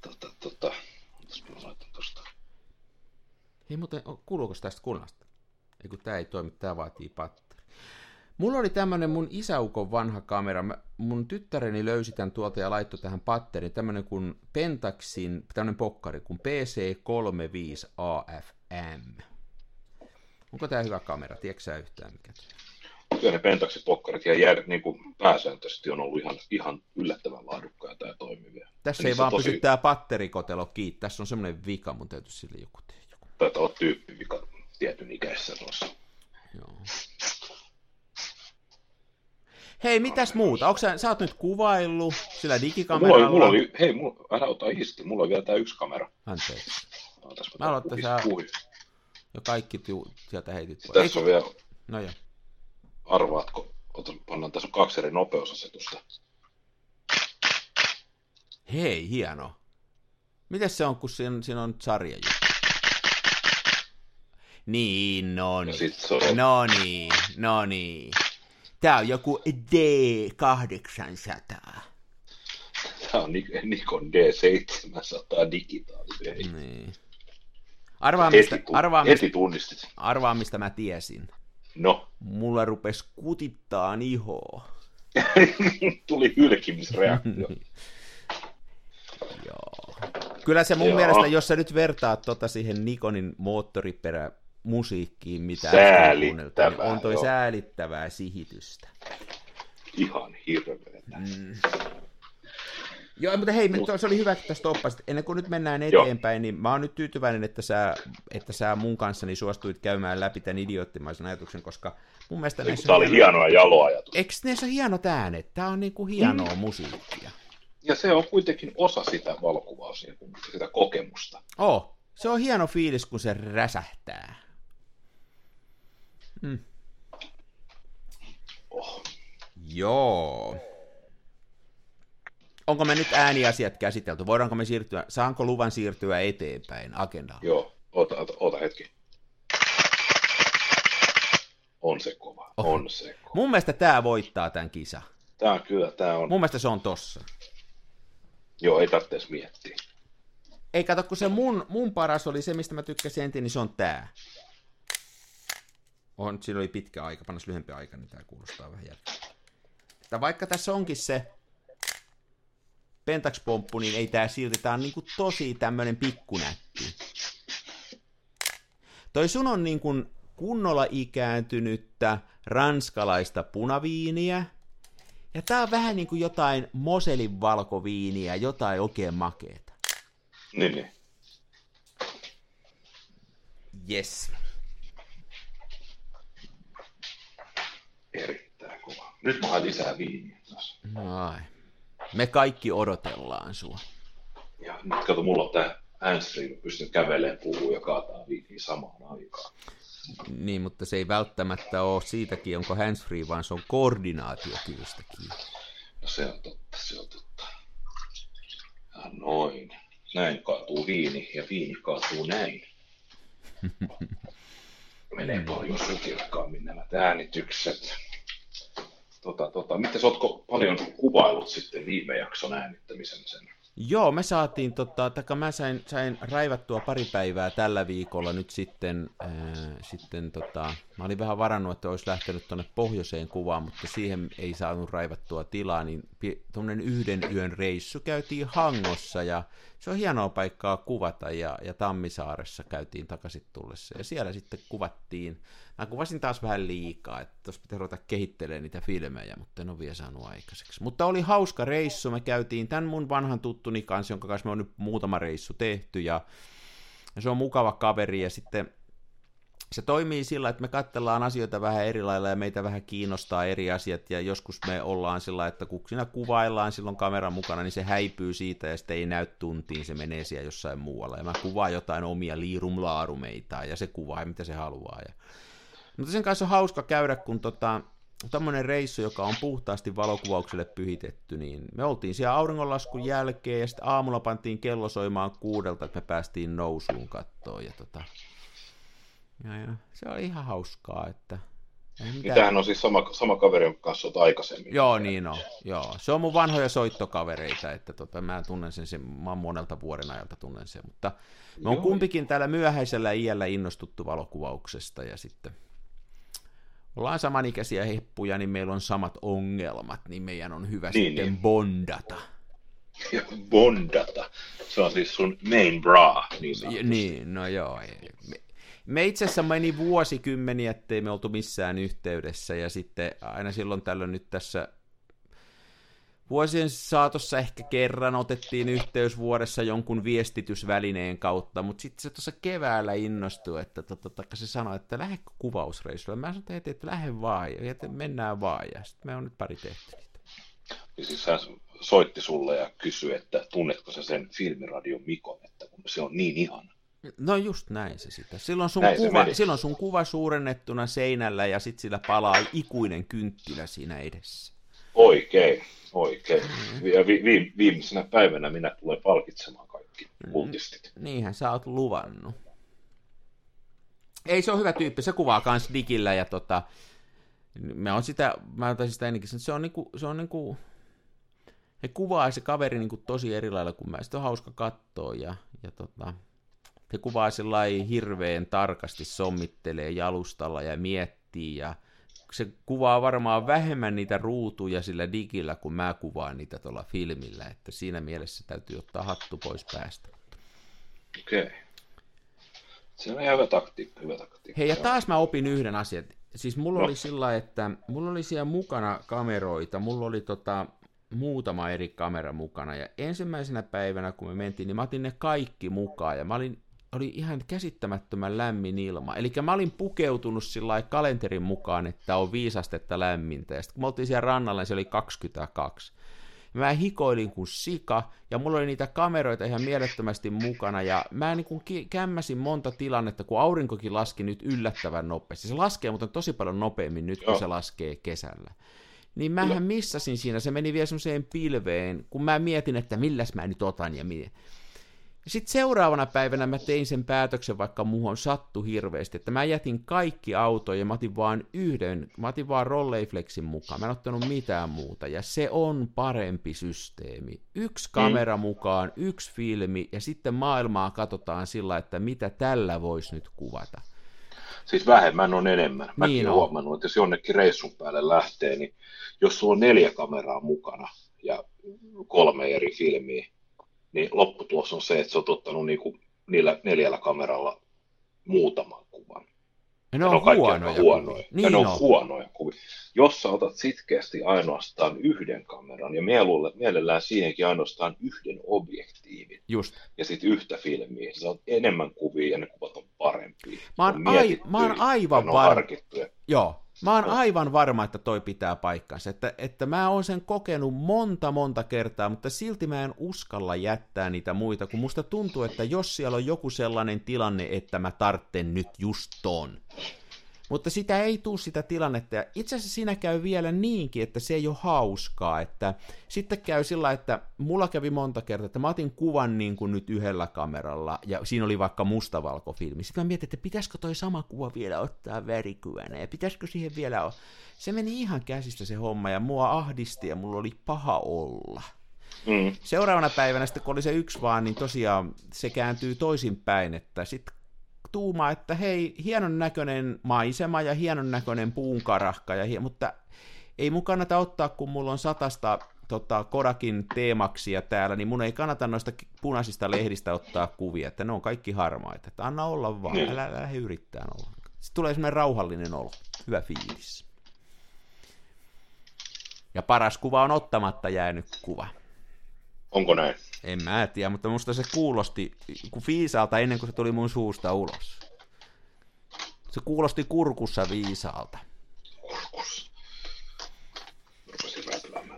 tota, tota, mitäs mä laitan tosta.
Hei muuten, kuuluuko tästä kulmasta? Ei kun tää ei toimi, tää vaatii patteri. Mulla oli tämmönen mun isäukon vanha kamera. Mä, mun tyttäreni löysi tän tuolta ja laittoi tähän patteriin. Tämmönen kuin Pentaxin, tämmönen pokkari, kuin PC35AFM. Onko tää hyvä kamera? Tiedätkö sä yhtään mikä?
Kyllä ne Pentaxin pokkarit ja jär, niin kuin pääsääntöisesti on ollut ihan, ihan yllättävän laadukkaita ja toimivia.
Tässä
Ja
ei vaan
on
pysy tää patterikotelo kiinni. Tässä on semmonen vika, mun täytyy sille joku tehdä.
Taitaa olla tyyppi, mikä tietyn ikäisessä tuossa.
Joo. Hei, mitäs muuta? Onko sä, sä oot nyt kuvaillut sillä
Mulla
digikameralla?
oli, mulla oli, hei, mulla, älä ota isti, mulla on vielä tää yksi kamera.
Anteeksi.
Ootas,
Mä aloitan
puhis-
sä-. Ja kaikki tiu, sieltä heitit pois.
Tässä on vielä,
No joo.
arvaatko, ota, pannaan, tässä on kaksi eri nopeusasetusta.
Hei, hieno. Miten se on, kun siinä, siinä on sarja Niin, no
Ja
niin.
sit on,
No niin, no niin. Tää on joku D800.
tää on Nik- Nikon D700 digitaali.
Niin. Arvaa, mistä,
Heti,
arvaa, mistä,
heti tunnistit.
arvaa, mistä mä tiesin.
No,
Mulla rupes kutittaa ihoa. [LAUGHS]
tuli hylkimisreaktio. [LAUGHS]
Joo. Kyllä se mun
Joo.
mielestä, jos sä nyt vertaat tota siihen Nikonin moottoriperä musiikkiin, mitä
Säälittävää,
kuunneltiin, niin on toi
joo.
säälittävää sihitystä.
Ihan hirveetä.
Mm. Joo, mutta hei, me- se oli hyvä, että tästä oppasit. Ennen kuin nyt mennään
Joo.
eteenpäin, niin mä oon nyt tyytyväinen, että sä, että sä mun kanssani suostuit käymään läpi tämän idioottimaisen ajatuksen, koska mun mielestä
Niin, Tämä oli
on
hieno ja jalo ajatus.
Eikö näissä hienot äänet? Tää on niinku hienoa
Mm.
musiikkia.
Ja se on kuitenkin osa sitä valokuvausta, sitä kokemusta.
Oh, se on hieno fiilis, kun se räsähtää. Mm.
Oh.
Joo. Onko me nyt ääniasiat käsitelty? Voidaanko me siirtyä, saanko luvan siirtyä eteenpäin agendaan?
Joo, ota, ota, ota hetki. On se kova,
Oho.
on se kova.
Mun mielestä tämä voittaa tämän kisa.
Tää on kyllä, tää on,
Mun mielestä se on tossa.
joo, ei tarvitse miettiä.
Ei kato, kun se mun, mun paras oli se, mistä mä tykkäsin ensin, niin se on tää. On, siinä oli pitkä aika, pannas lyhempi aika, niin tää kuulostaa vähän järkeä. Että vaikka tässä onkin se Pentax-pomppu, niin ei tää silti, tää on niinku tosi tämmönen pikkunätti. Toi sun on niinku kunnolla ikääntynyttä ranskalaista punaviiniä, ja tää on vähän niinku jotain Moselin valkoviiniä, jotain oikein makeeta.
Niin, niin.
Yes.
Erittäin kova. Nyt mä haen lisää viiniä taas.
Ai. Me kaikki odotellaan sua.
Ja nyt kato, mulla on tää handsfree, mä pystyn kävelemään, puhuu ja kaataa viiniä samaan aikaan.
Niin, mutta se ei välttämättä ole siitäkin, onko handsfree, vaan se on koordinaatiokyvystä kiinni.
No se on totta, se on totta. Ja noin. Näin kaatuu viini ja viini kaatuu näin. [LAUGHS] Menee paljon sukirkkaammin nämä äänitykset. Tota, tota, miten ootko paljon kuvailut sitten viime jakson äänittämisen sen?
Joo, me saatiin, tota, taka mä sain, sain raivattua pari päivää tällä viikolla nyt sitten, ää, sitten tota, mä olin vähän varannut, että olisi lähtenyt tuonne pohjoiseen kuvaan, mutta siihen ei saanut raivattua tilaa, niin tuommoinen yhden yön reissu käytiin Hangossa ja se on hienoa paikkaa kuvata ja, ja Tammisaaressa käytiin takaisin tullessa ja siellä sitten kuvattiin, mä kuvasin taas vähän liikaa, että tuossa pitää ruveta kehittelemään niitä filmejä, mutta en ole vielä saanut aikaiseksi. Mutta oli hauska reissu, me käytiin tämän mun vanhan tuttuni kanssa, jonka kanssa me on nyt muutama reissu tehty ja, se on mukava kaveri ja sitten se toimii sillä, että me katsellaan asioita vähän eri lailla ja meitä vähän kiinnostaa eri asiat ja joskus me ollaan sillä, että kun siinä kuvaillaan silloin kameran mukana, niin se häipyy siitä ja sitten ei näy tuntiin, se menee siellä jossain muualla ja mä kuvaan jotain omia liirumlaarumeita ja se kuvaa mitä se haluaa. Ja... Mutta sen kanssa on hauska käydä, kun tota, tämmöinen reissu, joka on puhtaasti valokuvaukselle pyhitetty, niin me oltiin siellä auringonlaskun jälkeen ja sitten aamulla pantiin kello soimaan kuudelta, että me päästiin nousuun kattoon ja tota, ja, ja se oli ihan hauskaa, että...
Tämähän on siis sama, sama kaveri, jonka kanssa olet aikaisemmin.
Joo, niin on. Joo. Se on mun vanhoja soittokavereita, että tota, mä tunnen sen, sen, mä monelta vuoden ajalta tunnen sen, mutta me on Joo. kumpikin täällä myöhäisellä iällä innostuttu valokuvauksesta ja sitten ollaan samanikäisiä heppuja, niin meillä on samat ongelmat, niin meidän on hyvä niin, sitten niin. bondata.
Bondata. Se on siis sun main bra,
niin Niin, no joo. Me, me itse asiassa meni vuosikymmeniä, ettei me oltu missään yhteydessä, ja sitten aina silloin tällöin nyt tässä vuosien saatossa ehkä kerran otettiin yhteys vuodessa jonkun viestitysvälineen kautta, mutta sitten se tuossa keväällä innostui, että tota, tota, se sanoi, että lähdekö kuvausreissulle. Mä sanoin, että, että lähde vaan, ja että mennään vaan, ja sitten me on nyt pari tehty niitä.
Ja siis hän soitti sulle ja kysyi, että tunnetko sä sen filmiradion Mikon, että se on niin ihana.
No just näin se sitä. Silloin sun, näin kuva, silloin sun kuva suurennettuna seinällä ja sitten sillä palaa ikuinen kynttilä siinä edessä.
Oikein, oikein. Mm. Ja vi, vi, viimeisenä päivänä minä tulen palkitsemaan kaikki mm. kultistit.
Niinhän sä oot luvannut. Ei se on hyvä tyyppi, se kuvaa kans digillä ja tota, mä on sitä, mä otan sitä ennenkin, se on niinku, se on niinku, he kuvaa se kaveri niinku tosi eri lailla kuin mä, sitä on hauska katsoa ja, ja tota, se kuvaa sillä hirveän tarkasti, sommittelee jalustalla ja miettii ja se kuvaa varmaan vähemmän niitä ruutuja sillä digillä, kun mä kuvaan niitä tuolla filmillä, että siinä mielessä täytyy ottaa hattu pois päästä.
Okei. Okay. Se on ihan hyvä taktiikka, hyvä taktiikka.
Hei, ja taas mä opin yhden asian. Siis mulla no. oli sillä että mulla oli siellä mukana kameroita, mulla oli tota, muutama eri kamera mukana, ja ensimmäisenä päivänä, kun me mentiin, niin mä otin ne kaikki mukaan, ja mä olin oli ihan käsittämättömän lämmin ilma. Eli mä olin pukeutunut sillä kalenterin mukaan, että on viisastetta lämmintä. Ja sitten kun me oltiin siellä rannalla, niin se oli 22. Mä hikoilin kuin sika, ja mulla oli niitä kameroita ihan mielettömästi mukana, ja mä niin kuin kämmäsin monta tilannetta, kun aurinkokin laski nyt yllättävän nopeasti. Se laskee mutta tosi paljon nopeammin nyt, kun Joo. se laskee kesällä. Niin mähän missasin siinä, se meni vielä semmoiseen pilveen, kun mä mietin, että milläs mä nyt otan ja mie. Sitten seuraavana päivänä mä tein sen päätöksen, vaikka muuhun sattu hirveästi, että mä jätin kaikki autoja ja mä otin vaan yhden, mä otin vaan Rolleiflexin mukaan, mä en ottanut mitään muuta, ja se on parempi systeemi. Yksi mm. kamera mm. mukaan, yksi filmi, ja sitten maailmaa katsotaan sillä, että mitä tällä voisi nyt kuvata.
Siis vähemmän on enemmän. Mäkin niin on. huomannut, että jos jonnekin reissun päälle lähtee, niin jos sulla on neljä kameraa mukana ja kolme eri filmiä, niin lopputulos on se, että se on ottanut niin kuin niillä neljällä kameralla muutaman kuvan.
Ja ne on, on huonoja, huonoja.
Niin ja ne on, on huonoja kuvia. Jos sä otat sitkeästi ainoastaan yhden kameran, ja mielellään siihenkin ainoastaan yhden objektiivin,
Just.
ja sitten yhtä filmiä, sä on enemmän kuvia, ja ne kuvat on parempia.
Mä oon, ai, mä oon aivan varma. Joo, Mä oon aivan varma, että toi pitää paikkansa. Että, että mä oon sen kokenut monta monta kertaa, mutta silti mä en uskalla jättää niitä muita, kun musta tuntuu, että jos siellä on joku sellainen tilanne, että mä tartten nyt just ton, mutta sitä ei tule sitä tilannetta, ja itse asiassa siinä käy vielä niinkin, että se ei ole hauskaa, että sitten käy sillä, että mulla kävi monta kertaa, että mä otin kuvan niin kuin nyt yhdellä kameralla, ja siinä oli vaikka mustavalkofilmi, sitten mä mietin, että pitäisikö toi sama kuva vielä ottaa värikuvana, ja pitäisikö siihen vielä olla. Se meni ihan käsistä se homma, ja mua ahdisti, ja mulla oli paha olla. Mm. Seuraavana päivänä sitten, kun oli se yksi vaan, niin tosiaan se kääntyy toisinpäin, että sitten tuuma, että hei, hienon näköinen maisema ja hienon näköinen puunkarahka, ja, mutta ei mun kannata ottaa, kun mulla on satasta tota, Kodakin teemaksia täällä, niin mun ei kannata noista punaisista lehdistä ottaa kuvia, että ne on kaikki harmaita. Että anna olla vaan, mm. älä, älä lähde yrittää olla. Sitten tulee semmoinen rauhallinen olo, hyvä fiilis. Ja paras kuva on ottamatta jäänyt kuva.
Onko näin?
En mä tiedä, mutta musta se kuulosti kun viisaalta ennen kuin se tuli mun suusta ulos. Se kuulosti kurkussa viisaalta.
Kurkussa.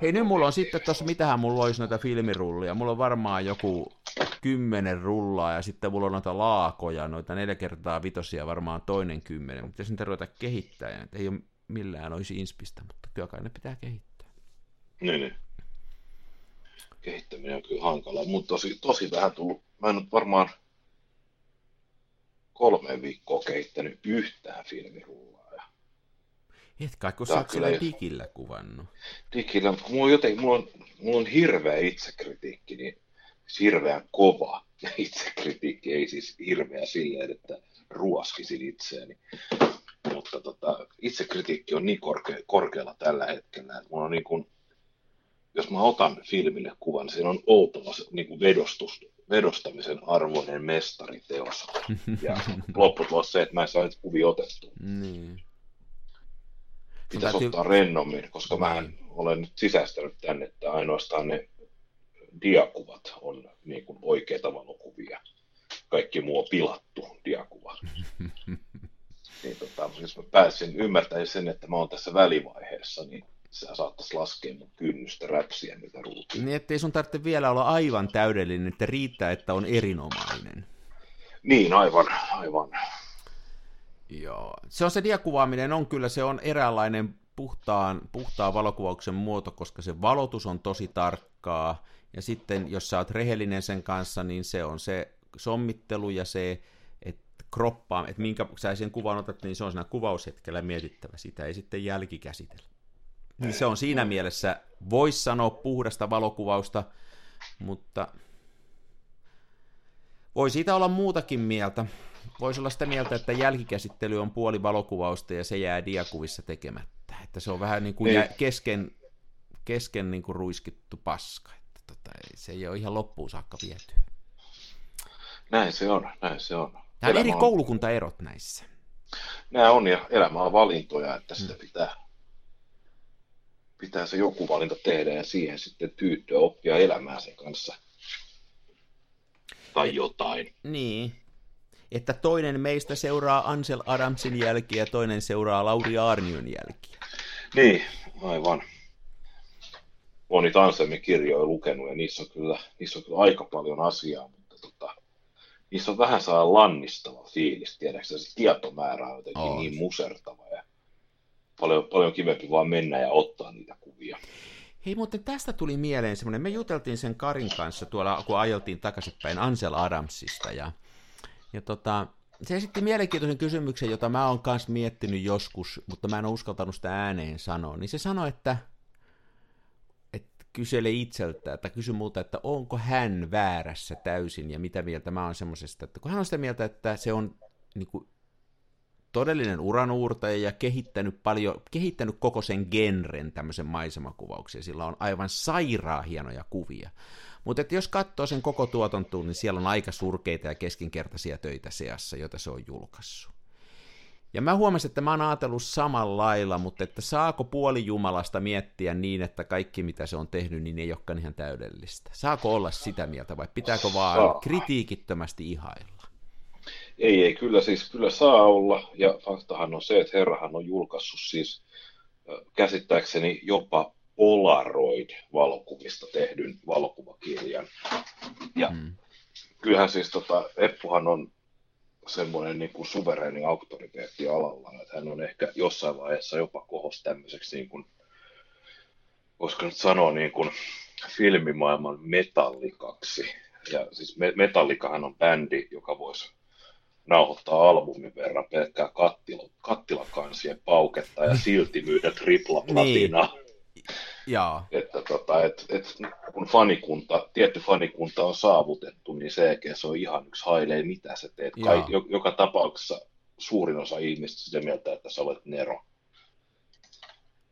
Hei, nyt mulla on sitten tuossa, mitähän mulla olisi noita filmirullia. Mulla on varmaan joku kymmenen rullaa ja sitten mulla on noita laakoja, noita neljä kertaa vitosia, varmaan toinen kymmenen. Mutta niitä ruveta kehittää, ei ole millään olisi inspistä, mutta kyllä kai ne pitää kehittää.
Niin, niin kehittäminen on kyllä hankalaa. Mutta tosi, tosi vähän tullut. Mä en ole varmaan kolme viikkoa kehittänyt yhtään filmirullaa.
Et kai, kun sä oot kyllä digillä kuvannut.
Digillä, mutta mulla on, joten, mulla on, mulla on hirveä itsekritiikki, niin hirveän kova [LAUGHS] itsekritiikki, ei siis hirveä silleen, että ruoskisin itseäni. Mutta tota, itsekritiikki on niin korke- korkealla tällä hetkellä, että mulla on niin kuin, jos mä otan filmille kuvan, niin siinä on se niin kuin vedostus, vedostamisen arvoinen mestariteos. [LAUGHS] Ja lopputulos se, että mä en saa kuvia otettua.
Niin.
Pitäisi täytyy... ottaa rennommin, koska niin. mä olen nyt sisäistänyt tänne, että ainoastaan ne diakuvat on niin kuin oikeita valokuvia. Kaikki muu on pilattu diakuva. [LAUGHS] niin tota, jos mä pääsin ymmärtämään sen, että mä oon tässä välivaiheessa, niin sä saattaisi laskea mun kynnystä räpsiä mitä ruutiin.
Niin, ettei sun tarvitse vielä olla aivan täydellinen, että riittää, että on erinomainen.
Niin, aivan, aivan.
Joo. Se on se diakuvaaminen, on kyllä, se on eräänlainen puhtaan, puhtaan valokuvauksen muoto, koska se valotus on tosi tarkkaa, ja sitten jos sä oot rehellinen sen kanssa, niin se on se sommittelu ja se, että kroppaa, että minkä sä sen kuvan otat, niin se on siinä kuvaushetkellä mietittävä, sitä ei sitten jälkikäsitellä. Niin se on siinä mielessä, voisi sanoa puhdasta valokuvausta, mutta voi siitä olla muutakin mieltä. Voisi olla sitä mieltä, että jälkikäsittely on puoli valokuvausta ja se jää diakuvissa tekemättä. Että se on vähän niin kuin niin. kesken, kesken niin kuin ruiskittu paska. Että tota, se ei ole ihan loppuun saakka viety.
Näin se on, näin se on.
Nämä on eri on... koulukuntaerot näissä.
Nämä on ja elämä on valintoja, että sitä hmm. pitää pitää se joku valinta tehdä ja siihen sitten tyytyä oppia elämää sen kanssa. Tai jotain.
Niin. Että toinen meistä seuraa Ansel Adamsin jälkiä ja toinen seuraa Lauri Arnion jälkiä.
Niin, aivan. Olen niitä Anselmin kirjoja lukenut ja niissä on kyllä, niissä on kyllä aika paljon asiaa, mutta tota, niissä on vähän saa lannistava fiilis, tiedätkö se tietomäärä on jotenkin oh. niin musertava paljon, paljon kivempi vaan mennä ja ottaa niitä kuvia.
Hei, mutta tästä tuli mieleen semmoinen, me juteltiin sen Karin kanssa tuolla, kun ajeltiin takaisinpäin Ansel Adamsista, ja, ja tota, se esitti mielenkiintoisen kysymyksen, jota mä oon kanssa miettinyt joskus, mutta mä en ole uskaltanut sitä ääneen sanoa, niin se sanoi, että, että kysele itseltä, että kysy multa, että onko hän väärässä täysin, ja mitä mieltä. Mä oon semmoisesta, että kun hän on sitä mieltä, että se on niin kuin, todellinen uranuurtaja ja kehittänyt, paljon, kehittänyt koko sen genren tämmöisen maisemakuvauksia. Sillä on aivan sairaa hienoja kuvia. Mutta jos katsoo sen koko tuotantoon, niin siellä on aika surkeita ja keskinkertaisia töitä seassa, joita se on julkaissut. Ja mä huomasin, että mä oon ajatellut samalla lailla, mutta että saako puoli Jumalasta miettiä niin, että kaikki mitä se on tehnyt, niin ei olekaan ihan täydellistä. Saako olla sitä mieltä vai pitääkö vaan kritiikittömästi ihailla?
Ei, ei, kyllä siis kyllä saa olla, ja faktahan on se, että herrahan on julkaissut siis käsittääkseni jopa Polaroid-valokuvista tehdyn valokuvakirjan. Ja mm. kyllähän siis tota, Eppuhan on semmoinen niin kuin suvereeni auktoriteetti alalla, että hän on ehkä jossain vaiheessa jopa kohos tämmöiseksi, niin kuin, voisiko nyt sanoa, niin kuin filmimaailman metallikaksi. Ja siis Metallikahan on bändi, joka voisi nauhoittaa albumin verran pelkkää kattila, kattilakansien pauketta ja silti myydä tripla platinaa. Niin.
Jaa.
Että tota, et, et, kun fanikunta, tietty fanikunta on saavutettu, niin se se on ihan yksi hailee, mitä sä teet. Kai, joka tapauksessa suurin osa ihmistä sitä mieltä, että sä olet Nero.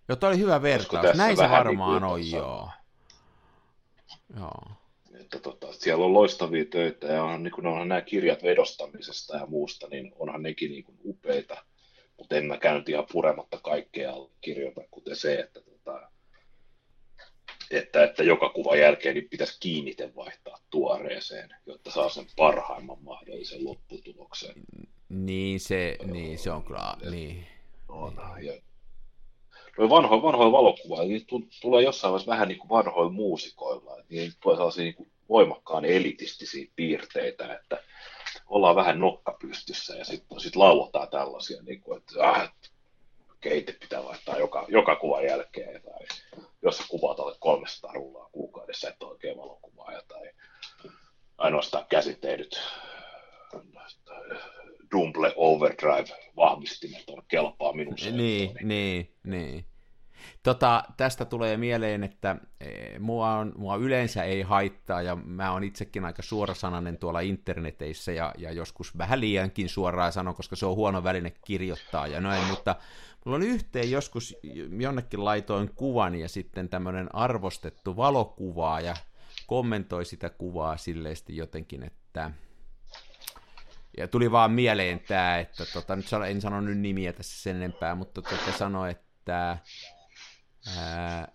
Joo, oli hyvä vertaus. Näin se varmaan niin on, joo. joo.
Että tota, siellä on loistavia töitä ja onhan, niin kun onhan nämä kirjat vedostamisesta ja muusta, niin onhan nekin niin kuin upeita. Mutta en mä käynyt ihan purematta kaikkea kirjoita, kuten se, että tota, että, että joka kuvan jälkeen niin pitäisi kiinnite vaihtaa tuoreeseen, jotta saa sen parhaimman mahdollisen lopputuloksen.
Niin se, niin, se on kyllä, ja, niin.
On, ja, no vanhoilla, vanhoilla valokuva, niin tulee jossain vaiheessa vähän niin kuin vanhoilla muusikoilla, niin tulee sellaisia niin kuin voimakkaan elitistisiä piirteitä, että ollaan vähän nokka pystyssä ja sitten sit lauletaan tällaisia, niin kuin, että ah, keite pitää laittaa joka, joka kuvan jälkeen, tai jos sä kuvaat alle 300 rullaa kuukaudessa, että oikein valokuvaaja, tai ainoastaan käsitteedyt Dumble Overdrive vahvistimet on kelpaa minun
Niin, niin, niin. Tota, tästä tulee mieleen, että e, mua, on, mua yleensä ei haittaa, ja mä oon itsekin aika suorasanainen tuolla interneteissä, ja, ja joskus vähän liiankin suoraan sanon, koska se on huono väline kirjoittaa ja noin, mutta Mulla oli yhteen joskus jonnekin laitoin kuvan ja sitten tämmöinen arvostettu valokuvaa ja kommentoi sitä kuvaa silleesti jotenkin, että ja tuli vaan mieleen tämä, että tota, nyt en sano nyt nimiä tässä sen enempää, mutta tota sanoi, että ää,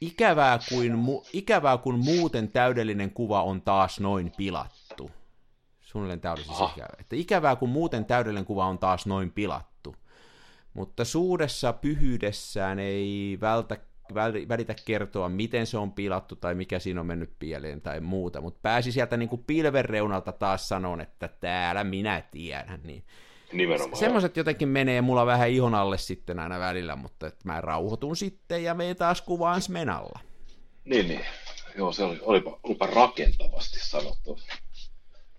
ikävää, kuin, mu, ikävää kun muuten täydellinen kuva on taas noin pilattu. Suunnilleen tämä oli siis ikävää. Että ikävää kun muuten täydellinen kuva on taas noin pilattu. Mutta suuressa pyhyydessään ei vältä, välitä kertoa, miten se on pilattu tai mikä siinä on mennyt pieleen tai muuta, mutta pääsi sieltä niin kuin pilven reunalta taas sanon, että täällä minä tiedän, niin
Nimenomaan.
Semmoiset jotenkin menee mulla vähän ihon alle sitten aina välillä, mutta että mä rauhoitun sitten ja me taas kuvaan Smenalla.
Niin, niin. Joo, se oli, olipa, olipa rakentavasti sanottu.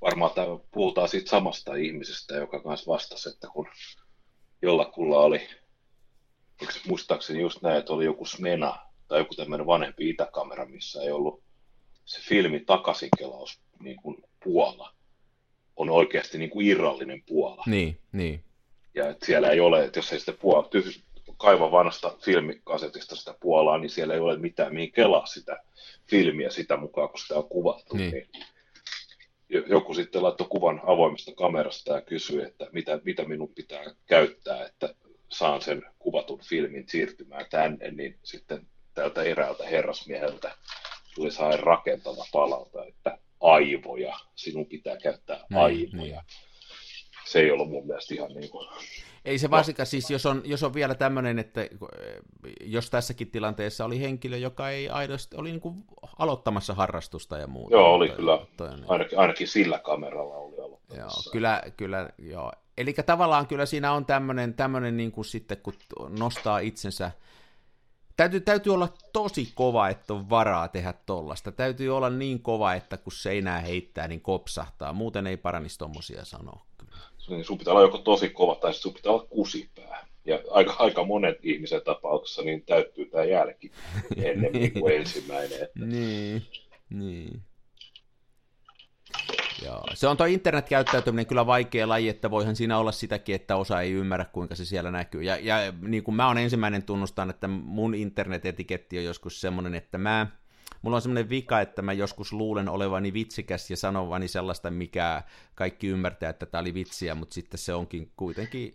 Varmaan tämä puhutaan siitä samasta ihmisestä, joka kanssa vastasi, että kun jollakulla oli, muistaakseni just näin, että oli joku Smena tai joku tämmöinen vanhempi itäkamera, missä ei ollut se filmi takaisinkelaus niin kuin Puola on oikeasti niin kuin irrallinen Puola.
Niin, niin.
Ja että siellä ei ole, että jos ei sitä Puola, kaiva vanhasta filmikasetista sitä Puolaa, niin siellä ei ole mitään mihin kelaa sitä filmiä sitä mukaan, kun sitä on kuvattu. Niin. niin joku sitten laittoi kuvan avoimesta kamerasta ja kysyi, että mitä, mitä minun pitää käyttää, että saan sen kuvatun filmin siirtymään tänne, niin sitten tältä eräältä herrasmieheltä tuli saa rakentava palauta, että aivoja, sinun pitää käyttää niin, aivoja. Niin. Se ei ollut mun mielestä ihan niin kuin
ei se varsinkaan, no. siis jos on, jos on vielä tämmöinen, että jos tässäkin tilanteessa oli henkilö, joka ei aidosti, oli niin kuin aloittamassa harrastusta ja muuta.
Joo, oli toi, kyllä, toi, niin. ainakin, ainakin sillä kameralla oli aloittamassa.
Joo, kyllä, kyllä, joo. Eli tavallaan kyllä siinä on tämmöinen, tämmöinen niin kuin sitten, kun nostaa itsensä, täytyy, täytyy olla tosi kova, että on varaa tehdä tollasta. Täytyy olla niin kova, että kun seinää heittää, niin kopsahtaa. Muuten ei paranisi tommosia sanoa
niin sun pitää olla joko tosi kova tai sun pitää olla kusipää. Ja aika, aika monet ihmisen tapauksessa niin täyttyy tämä jälki ennen [LAUGHS] kuin ensimmäinen. Että...
niin, niin. Joo. Se on tuo internetkäyttäytyminen kyllä vaikea laji, että voihan siinä olla sitäkin, että osa ei ymmärrä, kuinka se siellä näkyy. Ja, ja niin kuin mä oon ensimmäinen tunnustan, että mun internet-etiketti on joskus semmoinen, että mä mulla on semmoinen vika, että mä joskus luulen olevani vitsikäs ja sanovani sellaista, mikä kaikki ymmärtää, että tämä oli vitsiä, mutta sitten se onkin kuitenkin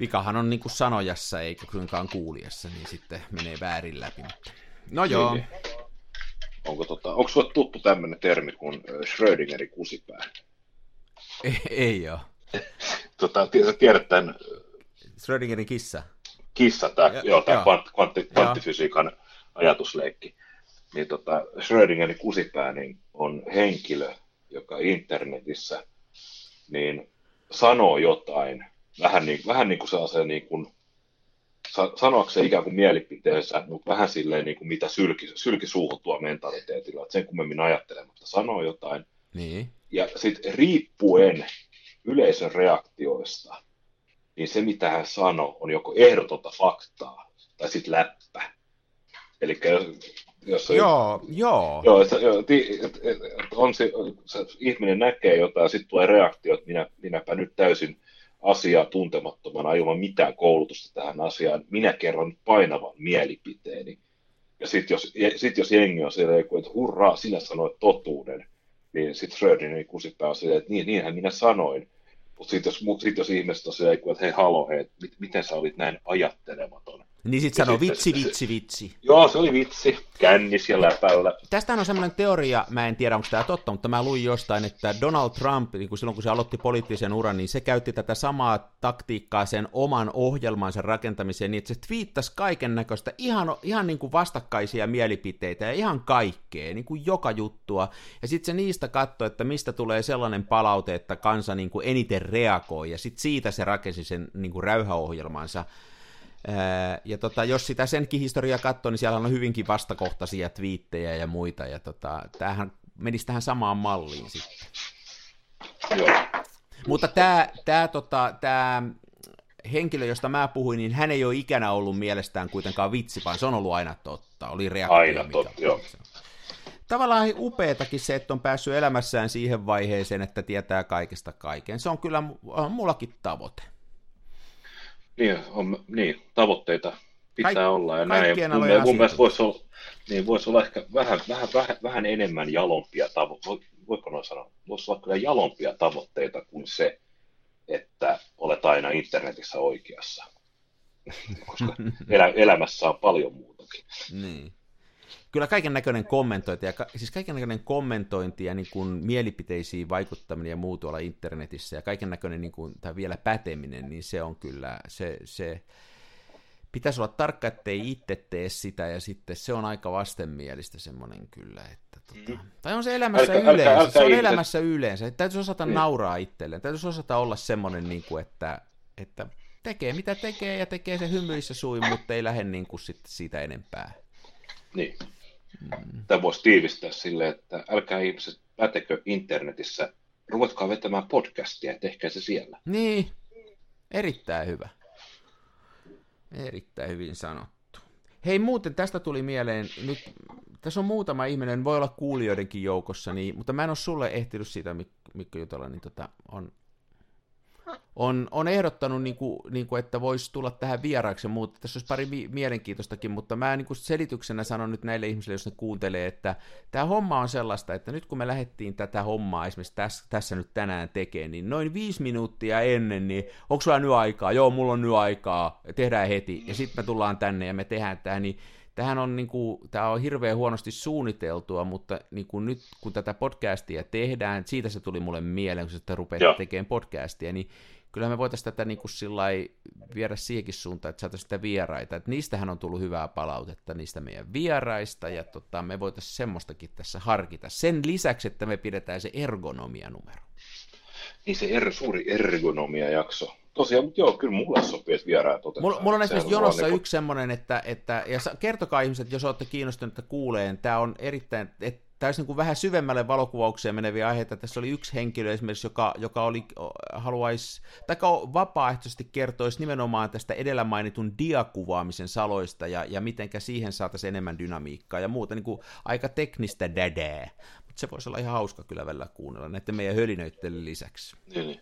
vikahan on niin kuin sanojassa eikä kuinkaan kuulijassa, niin sitten menee väärin läpi. No joo. Niin.
Onko, tota, onko sulle tuttu tämmöinen termi kuin Schrödingerin kusipää?
Ei, ei ole. [LAUGHS]
Tota, sä tiedät tämän
Schrödingerin kissa.
kissa, tämä,
Ja-
joo, tämä
joo.
kvant, kvantti, kvanttifysiikan ajatusleikki. Niin tota, Schrödingerin kusipää niin on henkilö, joka internetissä niin sanoo jotain, vähän niin, vähän niin kuin sellaisen niin kuin, sanoakseen ikään kuin mielipiteensä, mutta vähän silleen niin kuin mitä sylki, sylki suuhun tuo mentaliteetilla, että sen kummemmin ajattelematta sanoo jotain,
Niin.
ja sitten riippuen yleisön reaktioista, niin se mitä hän sanoo on joko ehdotonta faktaa tai sitten läppä. Eli jos, jos
Joo, joo.
Joo, että, joo, ti- et, et, et on se, se, ihminen näkee jotain ja sitten tulee reaktio, että minä, minäpä nyt täysin asiaa tuntemattomana ilman mitään koulutusta tähän asiaan. Minä kerron painavan mielipiteeni. Ja sitten jos, sit jos jengi on siellä, että hurraa, sinä sanoit totuuden, niin sitten Schrödingerin kusipää on silleen, että niin, niinhän minä sanoin. Mutta sitten jos, sit jos ihmiset on silleen, että hei halo, hei, mit, miten sä olit näin ajattelematon?
Niin sit sanoo
sitten
vitsi, vitsi, vitsi.
Joo, se oli vitsi, kännis ja läpällä.
Tästähän on semmoinen teoria, mä en tiedä onko tämä totta, mutta mä luin jostain, että Donald Trump, niin kuin silloin kun se aloitti poliittisen uran, niin se käytti tätä samaa taktiikkaa sen oman ohjelmansa rakentamiseen, niin että se twiittasi kaiken näköistä, ihan, ihan niin kuin vastakkaisia mielipiteitä ja ihan kaikkea, niin kuin joka juttua. Ja sitten se niistä katsoi, että mistä tulee sellainen palaute, että kansa niin kuin eniten reagoi, ja sitten siitä se rakensi sen niin kuin räyhäohjelmansa. Ja tota, jos sitä senkin historiaa katsoo, niin siellä on hyvinkin vastakohtaisia twiittejä ja muita, ja tota, tämähän menisi tähän samaan malliin sitten.
Joo.
Mutta tämä, tämä, tota, tämä henkilö, josta mä puhuin, niin hän ei ole ikänä ollut mielestään kuitenkaan vitsi, vaan se on ollut aina totta. Oli reaktio.
Aina totta, joo.
Tavallaan upeatakin se, että on päässyt elämässään siihen vaiheeseen, että tietää kaikesta kaiken. Se on kyllä on mullakin tavoite.
Niin, on, niin tavoitteita pitää
Kaik-
olla ja näin. mun, mun mielestä voisi olla, niin voisi olla ehkä vähän, vähän, vähän, vähän enemmän jalompia tavoitteita, voiko noin sanoa, voisi olla kyllä jalompia tavoitteita kuin se, että olet aina internetissä oikeassa. Koska [LAUGHS] elä, elämässä on paljon muutakin.
Niin. Kyllä kaiken näköinen kommentointi, ja ka- siis kaiken näköinen kommentointi ja niin kuin mielipiteisiin vaikuttaminen ja muu tuolla internetissä ja kaiken näköinen niin kuin, tai vielä päteminen, niin se on kyllä, se, se pitäisi olla tarkka, ettei itse tee sitä ja sitten se on aika vastenmielistä semmoinen kyllä, että tota, tai on se elämässä
Älkää- älkää-
yleensä,
älkää
se on
ihmiset-
elämässä yleensä, että täytyisi osata
Niin.
nauraa itselleen, täytyisi osata olla semmoinen, niin kuin, että, että tekee mitä tekee ja tekee se hymyissä suin, mutta ei lähde niin kuin sit siitä enempää.
Niin. Tämä voisi tiivistää silleen, että älkää ihmiset pätekö internetissä, ruvetkaa vetämään podcastia ja tehkää se siellä.
Niin, erittäin hyvä. Erittäin hyvin sanottu. Hei muuten tästä tuli mieleen, nyt tässä on muutama ihminen, voi olla kuulijoidenkin joukossa, niin, mutta mä en ole sulle ehtinyt siitä, Mik- Mikko jutella, niin tota, on, on, on ehdottanut, niin kuin, niin kuin, että voisi tulla tähän vieraaksi ja muuta. Tässä olisi pari mi- mielenkiintoistakin, mutta mä niin kuin selityksenä sanon nyt näille ihmisille, jos ne kuuntelee, että tämä homma on sellaista, että nyt kun me lähdettiin tätä hommaa esimerkiksi tässä, tässä nyt tänään tekemään, niin noin viisi minuuttia ennen, niin onko sulla nyt aikaa? Joo, mulla on nyt aikaa, tehdään heti. Ja sitten me tullaan tänne ja me tehdään tämä, niin Tämähän on, niin kuin, tämä on hirveän huonosti suunniteltua, mutta niin kuin nyt kun tätä podcastia tehdään, siitä se tuli mulle mieleen, kun sitten rupeat
Joo.
tekemään podcastia, niin kyllä me voitaisiin tätä niin kuin sillai viedä siihenkin suuntaan, että saataisiin sitä vieraita. Että niistähän on tullut hyvää palautetta, niistä meidän vieraista, ja tota, me voitaisiin semmoistakin tässä harkita. Sen lisäksi, että me pidetään se ergonomia-numero.
Niin se er, suuri ergonomia-jakso. Tosiaan, mutta joo, kyllä mulle sopii, että vieraat otetaan.
Mulla, mulla on esimerkiksi jonossa
niinku-
yksi semmoinen, että, että ja kertokaa ihmiset, jos olette kiinnostuneita kuuleen, tämä on erittäin, että tämä olisi niin kuin vähän syvemmälle valokuvaukseen meneviä aiheita. Tässä oli yksi henkilö esimerkiksi, joka, joka oli, haluaisi, tai vapaaehtoisesti kertoisi nimenomaan tästä edellä mainitun diakuvaamisen saloista ja, ja mitenkä siihen saataisiin enemmän dynamiikkaa ja muuta, niin kuin aika teknistä dädää. Mutta se voisi olla ihan hauska kyllä välillä kuunnella näiden meidän hölinöiden lisäksi.
Niin, niin.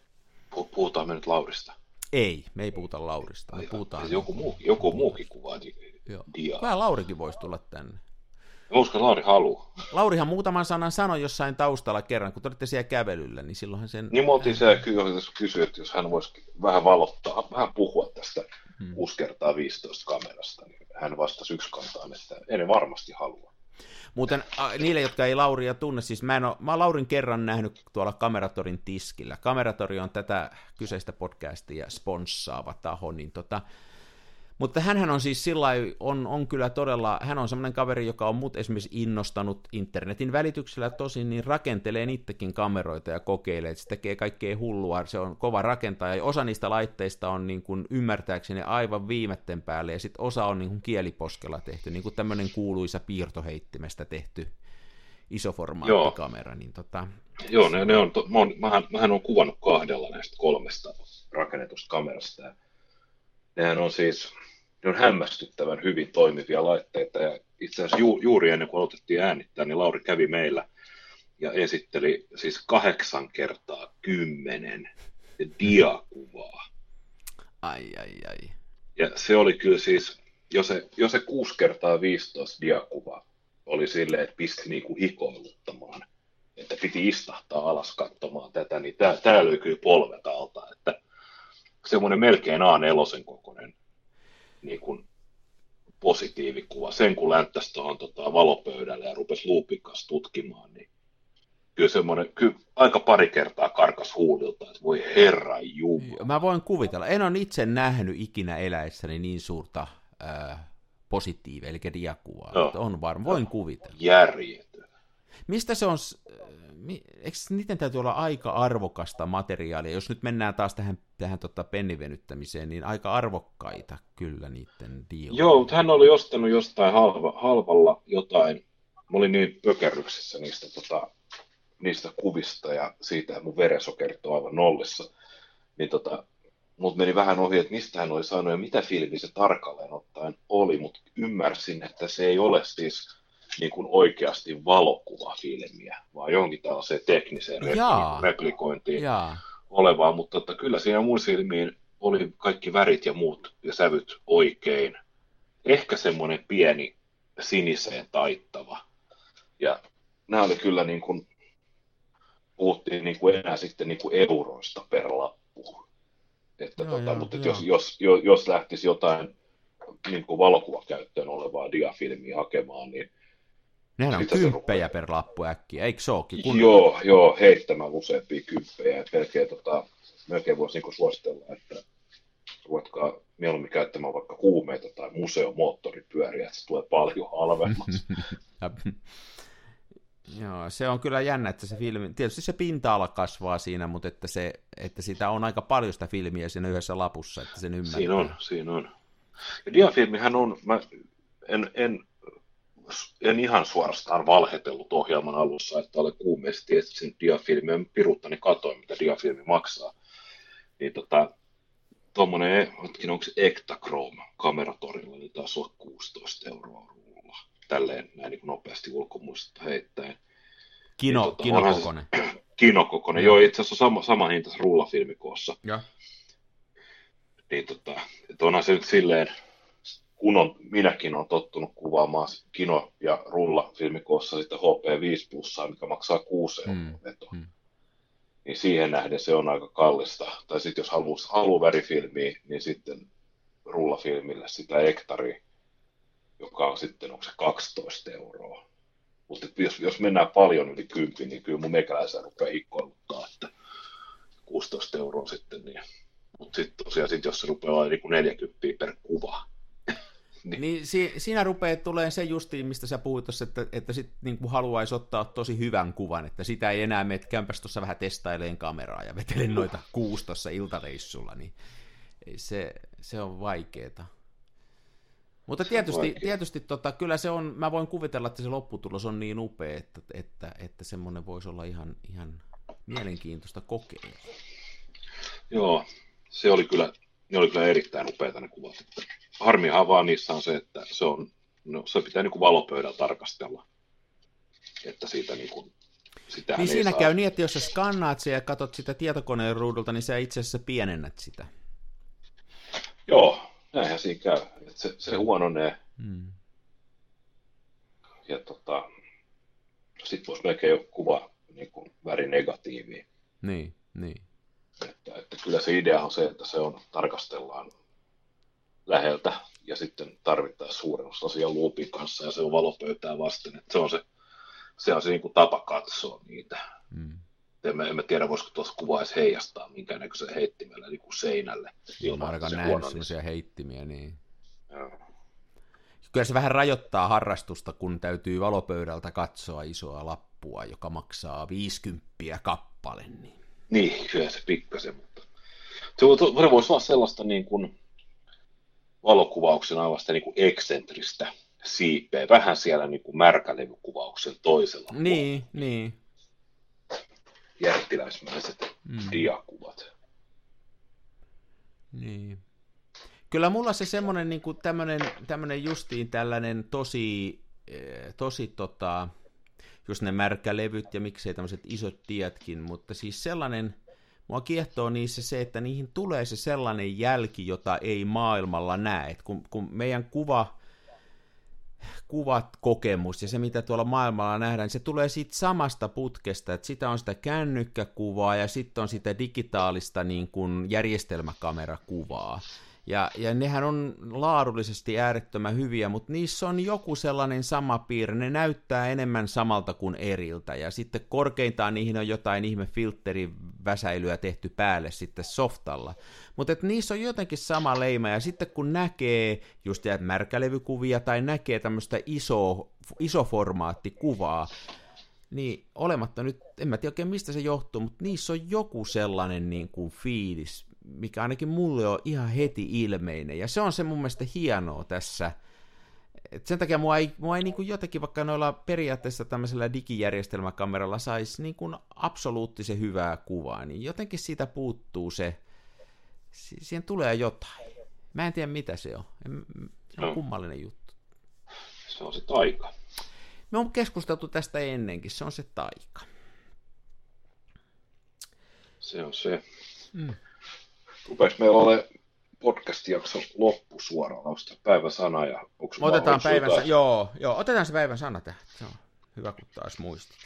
Pu- Puhutaan me nyt Laurista.
Ei, me ei puhuta Laurista, me puhutaan...
siis joku, muu, joku muukin kuvaa diaa.
Vähän Laurikin voisi tulla tänne.
Mä uskon, Lauri haluaa.
Laurihan muutaman sanan sanoi jossain taustalla kerran, kun te olitte siellä kävelyllä, niin silloinhan sen...
Niin me oltiin siellä ky- kysyä, että jos hän voisi vähän valottaa, vähän puhua tästä
Hmm.
6 kertaa 15 kamerasta, niin hän vastasi yksi kantaan, että en varmasti halua.
Muuten niille, jotka ei Lauria tunne, siis mä, en ole, mä oon Laurin kerran nähnyt tuolla Kameratorin tiskillä. Kameratori on tätä kyseistä podcastia sponssaava taho, niin tota, mutta hän on siis sillä on, on kyllä todella, hän on semmoinen kaveri, joka on mut esimerkiksi innostanut internetin välityksellä tosin, niin rakentelee itsekin kameroita ja kokeilee, että se tekee kaikkea hullua, se on kova rakentaja, ja osa niistä laitteista on niin kuin ymmärtääkseni aivan viimetten päälle, ja sitten osa on niin kuin kieliposkella tehty, niin kuin tämmöinen kuuluisa piirtoheittimestä tehty isoformaattikamera. Niin tota...
Joo, ne, ne on, to, mä, on, mähän, mähän on kuvannut kahdella näistä kolmesta rakennetusta kamerasta, ja nehän on siis, ne on hämmästyttävän hyvin toimivia laitteita ja itse asiassa ju, juuri ennen kuin aloitettiin äänittää, niin Lauri kävi meillä ja esitteli siis kahdeksan kertaa kymmenen diakuvaa.
Ai, ai, ai.
Ja se oli kyllä siis, jos se, jos se 6 kertaa 15 diakuvaa oli silleen, että pisti niinku hikoiluttamaan, että piti istahtaa alas katsomaan tätä, niin tämä löi kyllä polvet alta, että semmoinen melkein A4 kokoinen niin kuin positiivikuva. Sen kun länttäisi tuohon tota, valopöydälle ja rupesi luupin kanssa tutkimaan, niin kyllä semmoinen, kyllä aika pari kertaa karkas huudilta, että voi herra jumala.
Mä voin kuvitella. En ole itse nähnyt ikinä eläessäni niin suurta ää, positiivia, eli diakuvaa. No. On varma, voin no. kuvitella.
Järjetön.
Mistä se on, eikö niiden täytyy olla aika arvokasta materiaalia, jos nyt mennään taas tähän, tähän tota pennivenyttämiseen, niin aika arvokkaita kyllä niiden diiloja.
Joo, mutta hän oli ostanut jostain halva, halvalla jotain, mä olin niin pökerryksessä niistä, tota, niistä kuvista ja siitä, mun verensokerit on aivan nollissa, niin tota, mut meni vähän ohi, että mistä hän oli saanut ja mitä filmi se tarkalleen ottaen oli, mutta ymmärsin, että se ei ole siis niin kuin oikeasti valokuvafilmiä, vaan jonkin tällaiseen tekniseen Jaa. replikointiin Jaa. olevaa, mutta että kyllä siinä mun silmiin oli kaikki värit ja muut ja sävyt oikein. Ehkä semmoinen pieni siniseen taittava. Ja nämä oli kyllä niin kuin, puhuttiin niin kuin enää sitten niin kuin euroista per lappu. Että joo, tota, joo, mutta joo. Jos, jos, jos, jos lähtisi jotain niin kuin valokuvakäyttöön olevaa diafilmiä hakemaan, niin
Nehän on kymppejä per lappu äkkiä, eikö se olekin?
Kun... Joo, joo, heittämään useampia kymppejä. Et melkein, tota, melkein voisi niinku suositella, että ruvetkaa mieluummin käyttämään vaikka huumeita tai museomoottoripyöriä, että se tulee paljon halvemmaksi. [LAUGHS]
Joo, se on kyllä jännä, että se filmi, tietysti se pinta-ala kasvaa siinä, mutta että, se, että sitä on aika paljon sitä filmiä siinä yhdessä lapussa, että sen ymmärtää.
Siinä on, siinä on. Ja diafilmihän on, mä en, en en ihan suorastaan valhetellut ohjelman alussa, että olen kuumeisesti etsin diafilmiä, piruttani katoin, mitä diafilmi maksaa. Niin tota, tuommoinen, onko se Ektachrome kameratorilla, niin taas on 16 euroa rulla. Tälleen näin niin nopeasti ulkomuistista heittäen.
Kino, niin, tota, kinokokonen. [CLEARS THROAT]
kinokokonen, joo, itse asiassa sama, sama hinta rullafilmikoossa.
Ja.
Niin tota, että onhan se nyt silleen, kun on, minäkin on tottunut kuvaamaan kino- ja rulla-filmikoossa sitten HP5 plussaa, mikä maksaa 6 euroa mm. veto. Mm. Niin siihen nähden se on aika kallista. Tai sitten jos haluaa, haluaa värifilmiä, niin sitten rullafilmille sitä hektari, joka on sitten, onko se 12 euroa. Mutta jos, jos mennään paljon yli 10, niin kyllä mun meikäläisen rupeaa hikkoiluttaa, että 16 euroa sitten. Niin. Mutta sitten tosiaan, sit jos se rupeaa niin 40 per kuva,
niin, niin si, siinä rupeaa tulee se justiin, mistä sä puhuit tuossa, että, että sit niin haluaisi ottaa tosi hyvän kuvan, että sitä ei enää mene kämpäs tuossa vähän testaileen kameraa ja vetelen noita kuustossa iltareissulla, niin se, se on vaikeeta. Mutta tietysti, tietysti tota, kyllä se on, mä voin kuvitella, että se lopputulos on niin upea, että, että, että semmoinen voisi olla ihan, ihan mielenkiintoista kokeilla.
Joo, se oli kyllä, ne oli kyllä erittäin upeita ne kuvat. Että harmihan vaan niissä on se, että se, on, no, se pitää niin kuin valopöydällä tarkastella, että siitä niin kuin,
sitä niin siinä saa... käy niin, että jos sä skannaat sen ja katsot sitä tietokoneen ruudulta, niin sä itse asiassa pienennät sitä.
Joo, näinhän siinä käy. Että se, se huononee. Hmm. Ja tota, sitten voisi melkein jo kuva niin kuin värinegatiiviin.
Niin, niin.
Että, että kyllä se idea on se, että se on, tarkastellaan läheltä ja sitten tarvittaisiin suurennuslasia luupin kanssa ja se on valopöytää vasten. Että se on se, se, on se niin kuin tapa katsoa niitä. Mm. En mä tiedä, voisiko tuossa kuvaa edes heijastaa minkäännäköisen heittimellä niin kuin seinälle.
Ilman, ainakaan nähnyt sellaisia heittimiä, niin. Joo. Kyllä se vähän rajoittaa harrastusta, kun täytyy valopöydältä katsoa isoa lappua, joka maksaa 50 kappale. Niin,
niin kyllä se pikkasen, mutta se, voisi olla sellaista niin kuin valokuvauksen aivan niin kuin eksentristä siipeä, vähän siellä niin kuin märkälevykuvauksen toisella
Niin, puolella. niin.
Jättiläismäiset mm. diakuvat.
Niin. Kyllä mulla se semmoinen niin kuin tämmönen, tämmönen justiin tällainen tosi, eh, tosi tota, just ne märkälevyt ja miksei tämmöiset isot tietkin, mutta siis sellainen, mua kiehtoo niissä se, että niihin tulee se sellainen jälki, jota ei maailmalla näe. kun, kun meidän kuva, kuvat, kokemus ja se, mitä tuolla maailmalla nähdään, niin se tulee siitä samasta putkesta, että sitä on sitä kännykkäkuvaa ja sitten on sitä digitaalista niin kuin järjestelmäkamerakuvaa. Ja, ja nehän on laadullisesti äärettömän hyviä, mutta niissä on joku sellainen sama piirre. Ne näyttää enemmän samalta kuin eriltä. Ja sitten korkeintaan niihin on jotain ihme filteriväsäilyä tehty päälle sitten softalla. Mutta niissä on jotenkin sama leima. Ja sitten kun näkee just märkälevykuvia tai näkee tämmöistä iso, isoformaattikuvaa, niin olematta nyt, en mä tiedä oikein mistä se johtuu, mutta niissä on joku sellainen niin kuin fiilis, mikä ainakin mulle on ihan heti ilmeinen. Ja se on se mun mielestä hienoa tässä. Et sen takia mua ei, mua ei niin kuin jotenkin, vaikka noilla periaatteessa tämmöisellä digijärjestelmäkameralla saisi niin kuin absoluuttisen hyvää kuvaa, niin jotenkin siitä puuttuu se, siihen tulee jotain. Mä en tiedä mitä se on. Se on no. kummallinen juttu.
Se on se taika.
Me on keskusteltu tästä ennenkin, se on se taika.
Se on se. Mm. Rupeeko meillä ole podcast-jakson loppusuoraan, onko päivän sana ja onko
Otetaan päivän sana, joo, joo, otetaan se päivän sana tähän. Se on hyvä, kun taas muistat.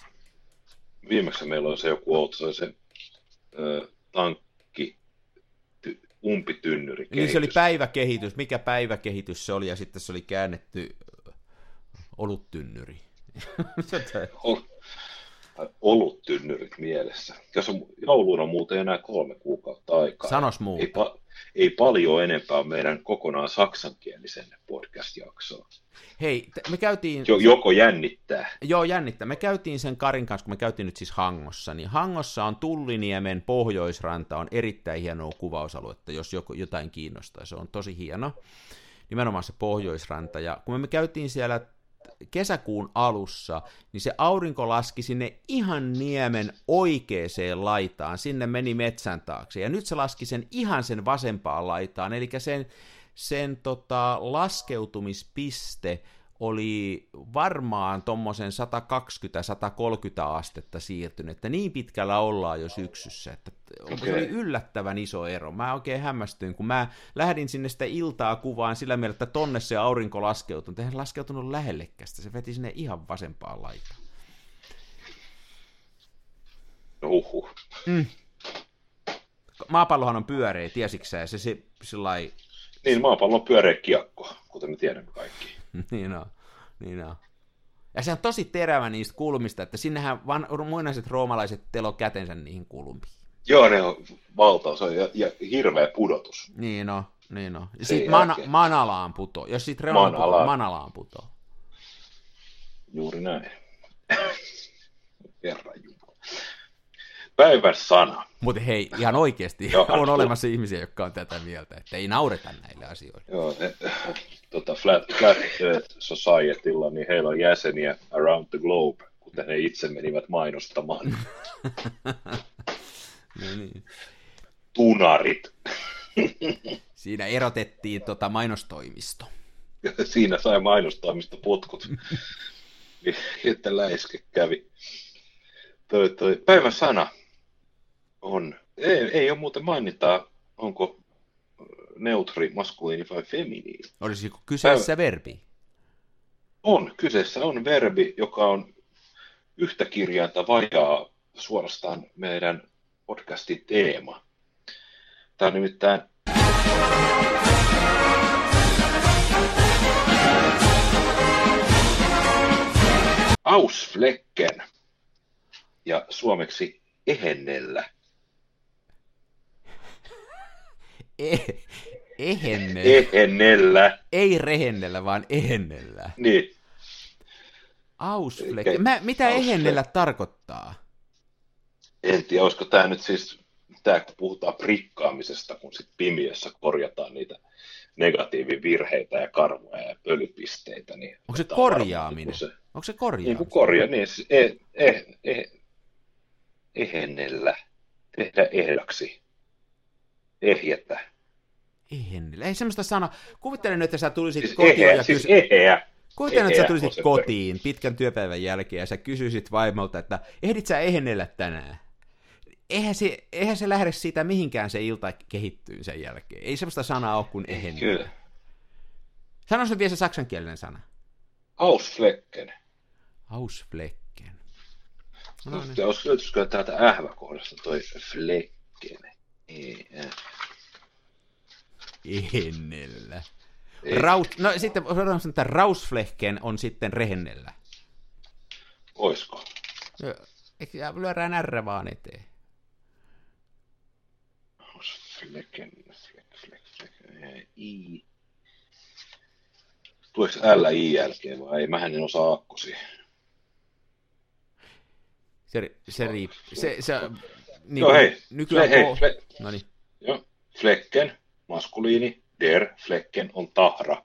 Viimeksi meillä on se joku outo, se, se ö, tankki, ty, umpitynnyri
Niin se oli päiväkehitys, mikä päiväkehitys se oli, ja sitten se oli käännetty oluttynnyri. [LAUGHS]
oluttynnyrit mielessä. Jos on, jouluun on muuten enää kolme kuukautta aikaa.
Sanos muuta.
Ei, pa- ei paljon enempää meidän kokonaan saksankielisen podcast-jaksoon.
Hei, me käytiin...
Jo, joko jännittää?
Joo, jännittää. Me käytiin sen Karin kanssa, kun me käytiin nyt siis Hangossa, niin Hangossa on Tulliniemen pohjoisranta, on erittäin hienoa kuvausaluetta, jos joku, jotain kiinnostaa. Se on tosi hieno. Nimenomaan se pohjoisranta. Ja kun me käytiin siellä kesäkuun alussa, niin se aurinko laski sinne ihan niemen oikeeseen laitaan, sinne meni metsän taakse, ja nyt se laski sen ihan sen vasempaan laitaan, eli sen, sen tota, laskeutumispiste oli varmaan tuommoisen 120-130 astetta siirtynyt, että niin pitkällä ollaan jo syksyssä, että okay. se oli yllättävän iso ero. Mä oikein hämmästyin, kun mä lähdin sinne sitä iltaa kuvaan sillä mielellä, että tonne se aurinko laskeutui, eihän laskeutunut lähellekkästä, se veti sinne ihan vasempaan laitaan.
Uhuh. Mm.
Maapallohan on pyöreä, tiesiksä, ja se, se sillai...
Niin, maapallo on pyöreä kiekko, kuten me tiedämme kaikki. [LAUGHS]
niin on, niin on. Ja se on tosi terävä niistä kulmista, että sinnehän van, muinaiset roomalaiset telo kätensä niihin kulmiin.
Joo, ne on valtaus ja, ja hirveä pudotus.
Niin on, niin on. Ja sitten mana, manalaan puto. Jos sitten reunan Manala. puto, manalaan puto.
Juuri näin. [LAUGHS] Herra Jumala. Päivän sana.
Mutta hei, ihan oikeasti Joo, [LAUGHS] on olemassa ihmisiä, jotka on tätä mieltä, että ei naureta näille asioille.
Joo, tota Flat, Flat Earth Societylla, niin heillä on jäseniä around the globe, kuten he itse menivät mainostamaan. [LAUGHS]
no niin.
Tunarit. [LAUGHS]
Siinä erotettiin tota mainostoimisto.
Siinä sai mainostoimisto potkut. että läiske kävi. Toi, toi. Päivän sana on. Ei, ei ole muuten mainita, onko äh, neutri maskuliini vai feminiini.
Olisiko kyseessä Päivä... verbi?
On. Kyseessä on verbi, joka on yhtä kirjainta vajaa suorastaan meidän podcastin teema. Tämä on nimittäin Ausflecken ja suomeksi ehennellä.
E- ehenne.
Ehennellä.
Ei rehennellä, vaan ehennellä.
Niin.
Ausfleck.
Eikä-
Mä, mitä
Ausfleck.
ehennellä tarkoittaa?
En tiedä, olisiko tämä nyt siis, tämä kun puhutaan prikkaamisesta, kun sitten pimiössä korjataan niitä negatiivivirheitä ja karvoja ja pölypisteitä. Niin
Onko se
on varmaan
korjaaminen?
niinku Se,
Onko se
niin
korjaaminen?
kuin korja, niin siis e, e, e, ehennellä, tehdä ehdaksi, ehjetä.
Ehennellä. Ei semmoista sanaa. Kuvittelen nyt, että sä tulisit
Siis
kotiin
eheä,
ja
siis
kysy...
eheä.
Kuvittelen, että sä tulisit
on se
kotiin pitkän työpäivän jälkeen ja sä kysyisit vaimolta, että ehdit sä ehennellä tänään? Eihän se, eihän se lähde siitä mihinkään se ilta kehittyy sen jälkeen. Ei semmoista sanaa ole kuin ehennellä.
Kyllä.
Sano se vielä se saksankielinen sana.
Ausflecken.
Ausflecken. No niin.
Löytyisikö täältä ähväkohdasta toi flecken? Äh.
Ehennellä.
Ei.
Raus, no sitten sanotaan, että Rausflecken on sitten rehennellä.
Oisko?
Joo, Eikö lyödään R vaan eteen?
Äh, I. Tuleeko L I jälkeen vai ei? Mähän en osaa akkosia.
Se, se. Se, se, niin
Joo, hei.
Nykyään
Fle- hei, fle-
no niin.
Joo. Flecken, maskuliini, der, flecken on tahra.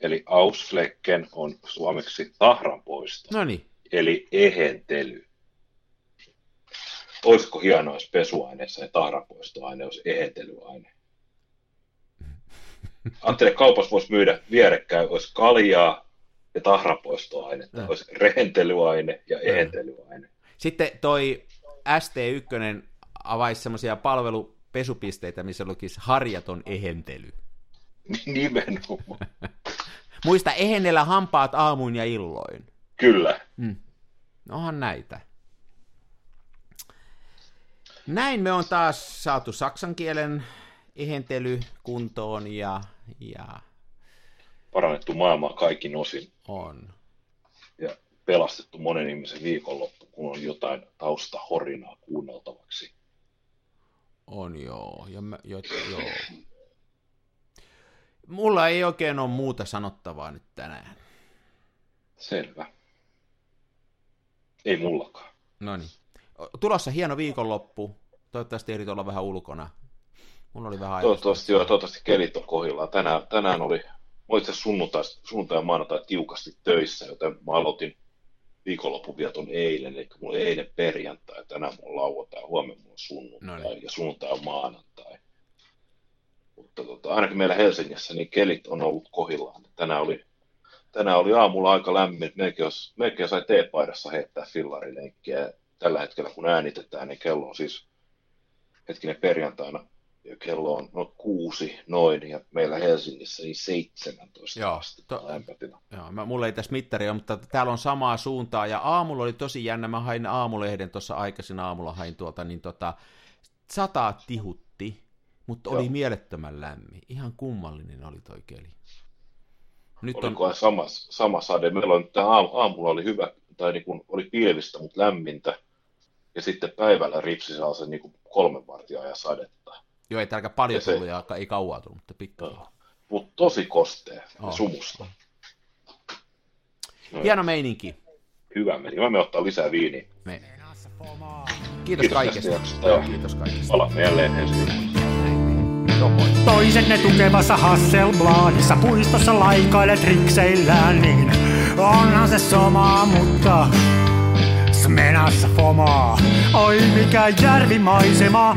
Eli ausflecken on suomeksi tahran poisto,
No niin.
eli ehentely. Olisiko hienoa, jos pesuaineessa ja tahranpoistoaine olisi ehentelyaine? Ajattele, kaupassa voisi myydä vierekkäin, olisi kaljaa ja tahranpoistoainetta,
Mm.
olisi rehentelyaine ja ehentelyaine.
Sitten toi ST1 avaisi semmoisia palvelupesupisteitä, missä lukisi harjaton ehentely. [LAUGHS]
Nimenomaan. [LAUGHS]
Muista ehennellä hampaat aamuin ja illoin.
Kyllä.
Mm. Onhan näitä. Näin me on taas saatu saksan kielen ehentely kuntoon ja, ja
Parannettu maailmaa kaikin osin
on.
ja pelastettu monen ihmisen viikonloppu, kun on jotain taustahorinaa kuunneltavaksi.
On joo. Ja mä, jo, joo. [CLEARS THROAT] Mulla ei oikein ole muuta sanottavaa nyt tänään.
Selvä. Ei mullakaan.
No niin. Tulossa hieno viikonloppu. Toivottavasti ehdit olla vähän ulkona. Mulla oli vähän.
Toivottavasti, joo, toivottavasti kelit on kohdillaan. Tänään, tänään oli, mä itse sunnuntai, sunnuntai ja maanantai tiukasti töissä, joten mä aloitin viikonlopun vieton eilen, eli mulla oli eilen perjantai, tänään mulla on lauantai, huomenna mulla on sunnuntai
No niin.
ja sunnuntai on maanantai. Mutta tota, ainakin meillä Helsingissä niin kelit on ollut kohdillaan. Tänään oli, tänään oli aamulla aika lämmin, että melkein, jos, melkein sai teepaidassa heittää fillarilenkkiä. Tällä hetkellä kun äänitetään, niin kello on siis hetkinen perjantaina ja kello on no kuusi noin, ja meillä Helsingissä niin 17
Joo,
astetta
to-
lämpötila.
Joo, mä, mulla ei tässä mittaria, mutta täällä on samaa suuntaa, ja aamulla oli tosi jännä, mä hain aamulehden tuossa aikaisin aamulla, hain tuolta, niin tota, sataa tihutti, mutta oli
Joo.
mielettömän lämmin. Ihan kummallinen oli toi keli. Nyt on,
Olikohan sama, sama sade? Meillä on tämä aamu, aamulla oli hyvä, tai niin kuin oli pilvistä, mutta lämmintä, ja sitten päivällä ripsi saa sen niin kuin kolmen vartin ajan sadetta.
Joo, ei täällä paljon
se-
tullut ja ei kauaa tullut, mutta pikkuhiljaa.
Mutta tosi kostea
Oh.
oh. sumusta. No,
Hieno meininki.
Hyvä meni. Mä menen ottaa lisää viiniä.
Me. Kiitos,
Kiitos
kaikesta. Joo, kiitos kaikesta.
Palaamme jälleen ensi viikolla.
Toisenne tukevassa Hasselbladissa puistossa laikailet rikseillään, niin onhan se sama, mutta Smenassa fomaa. Oi mikä järvimaisema,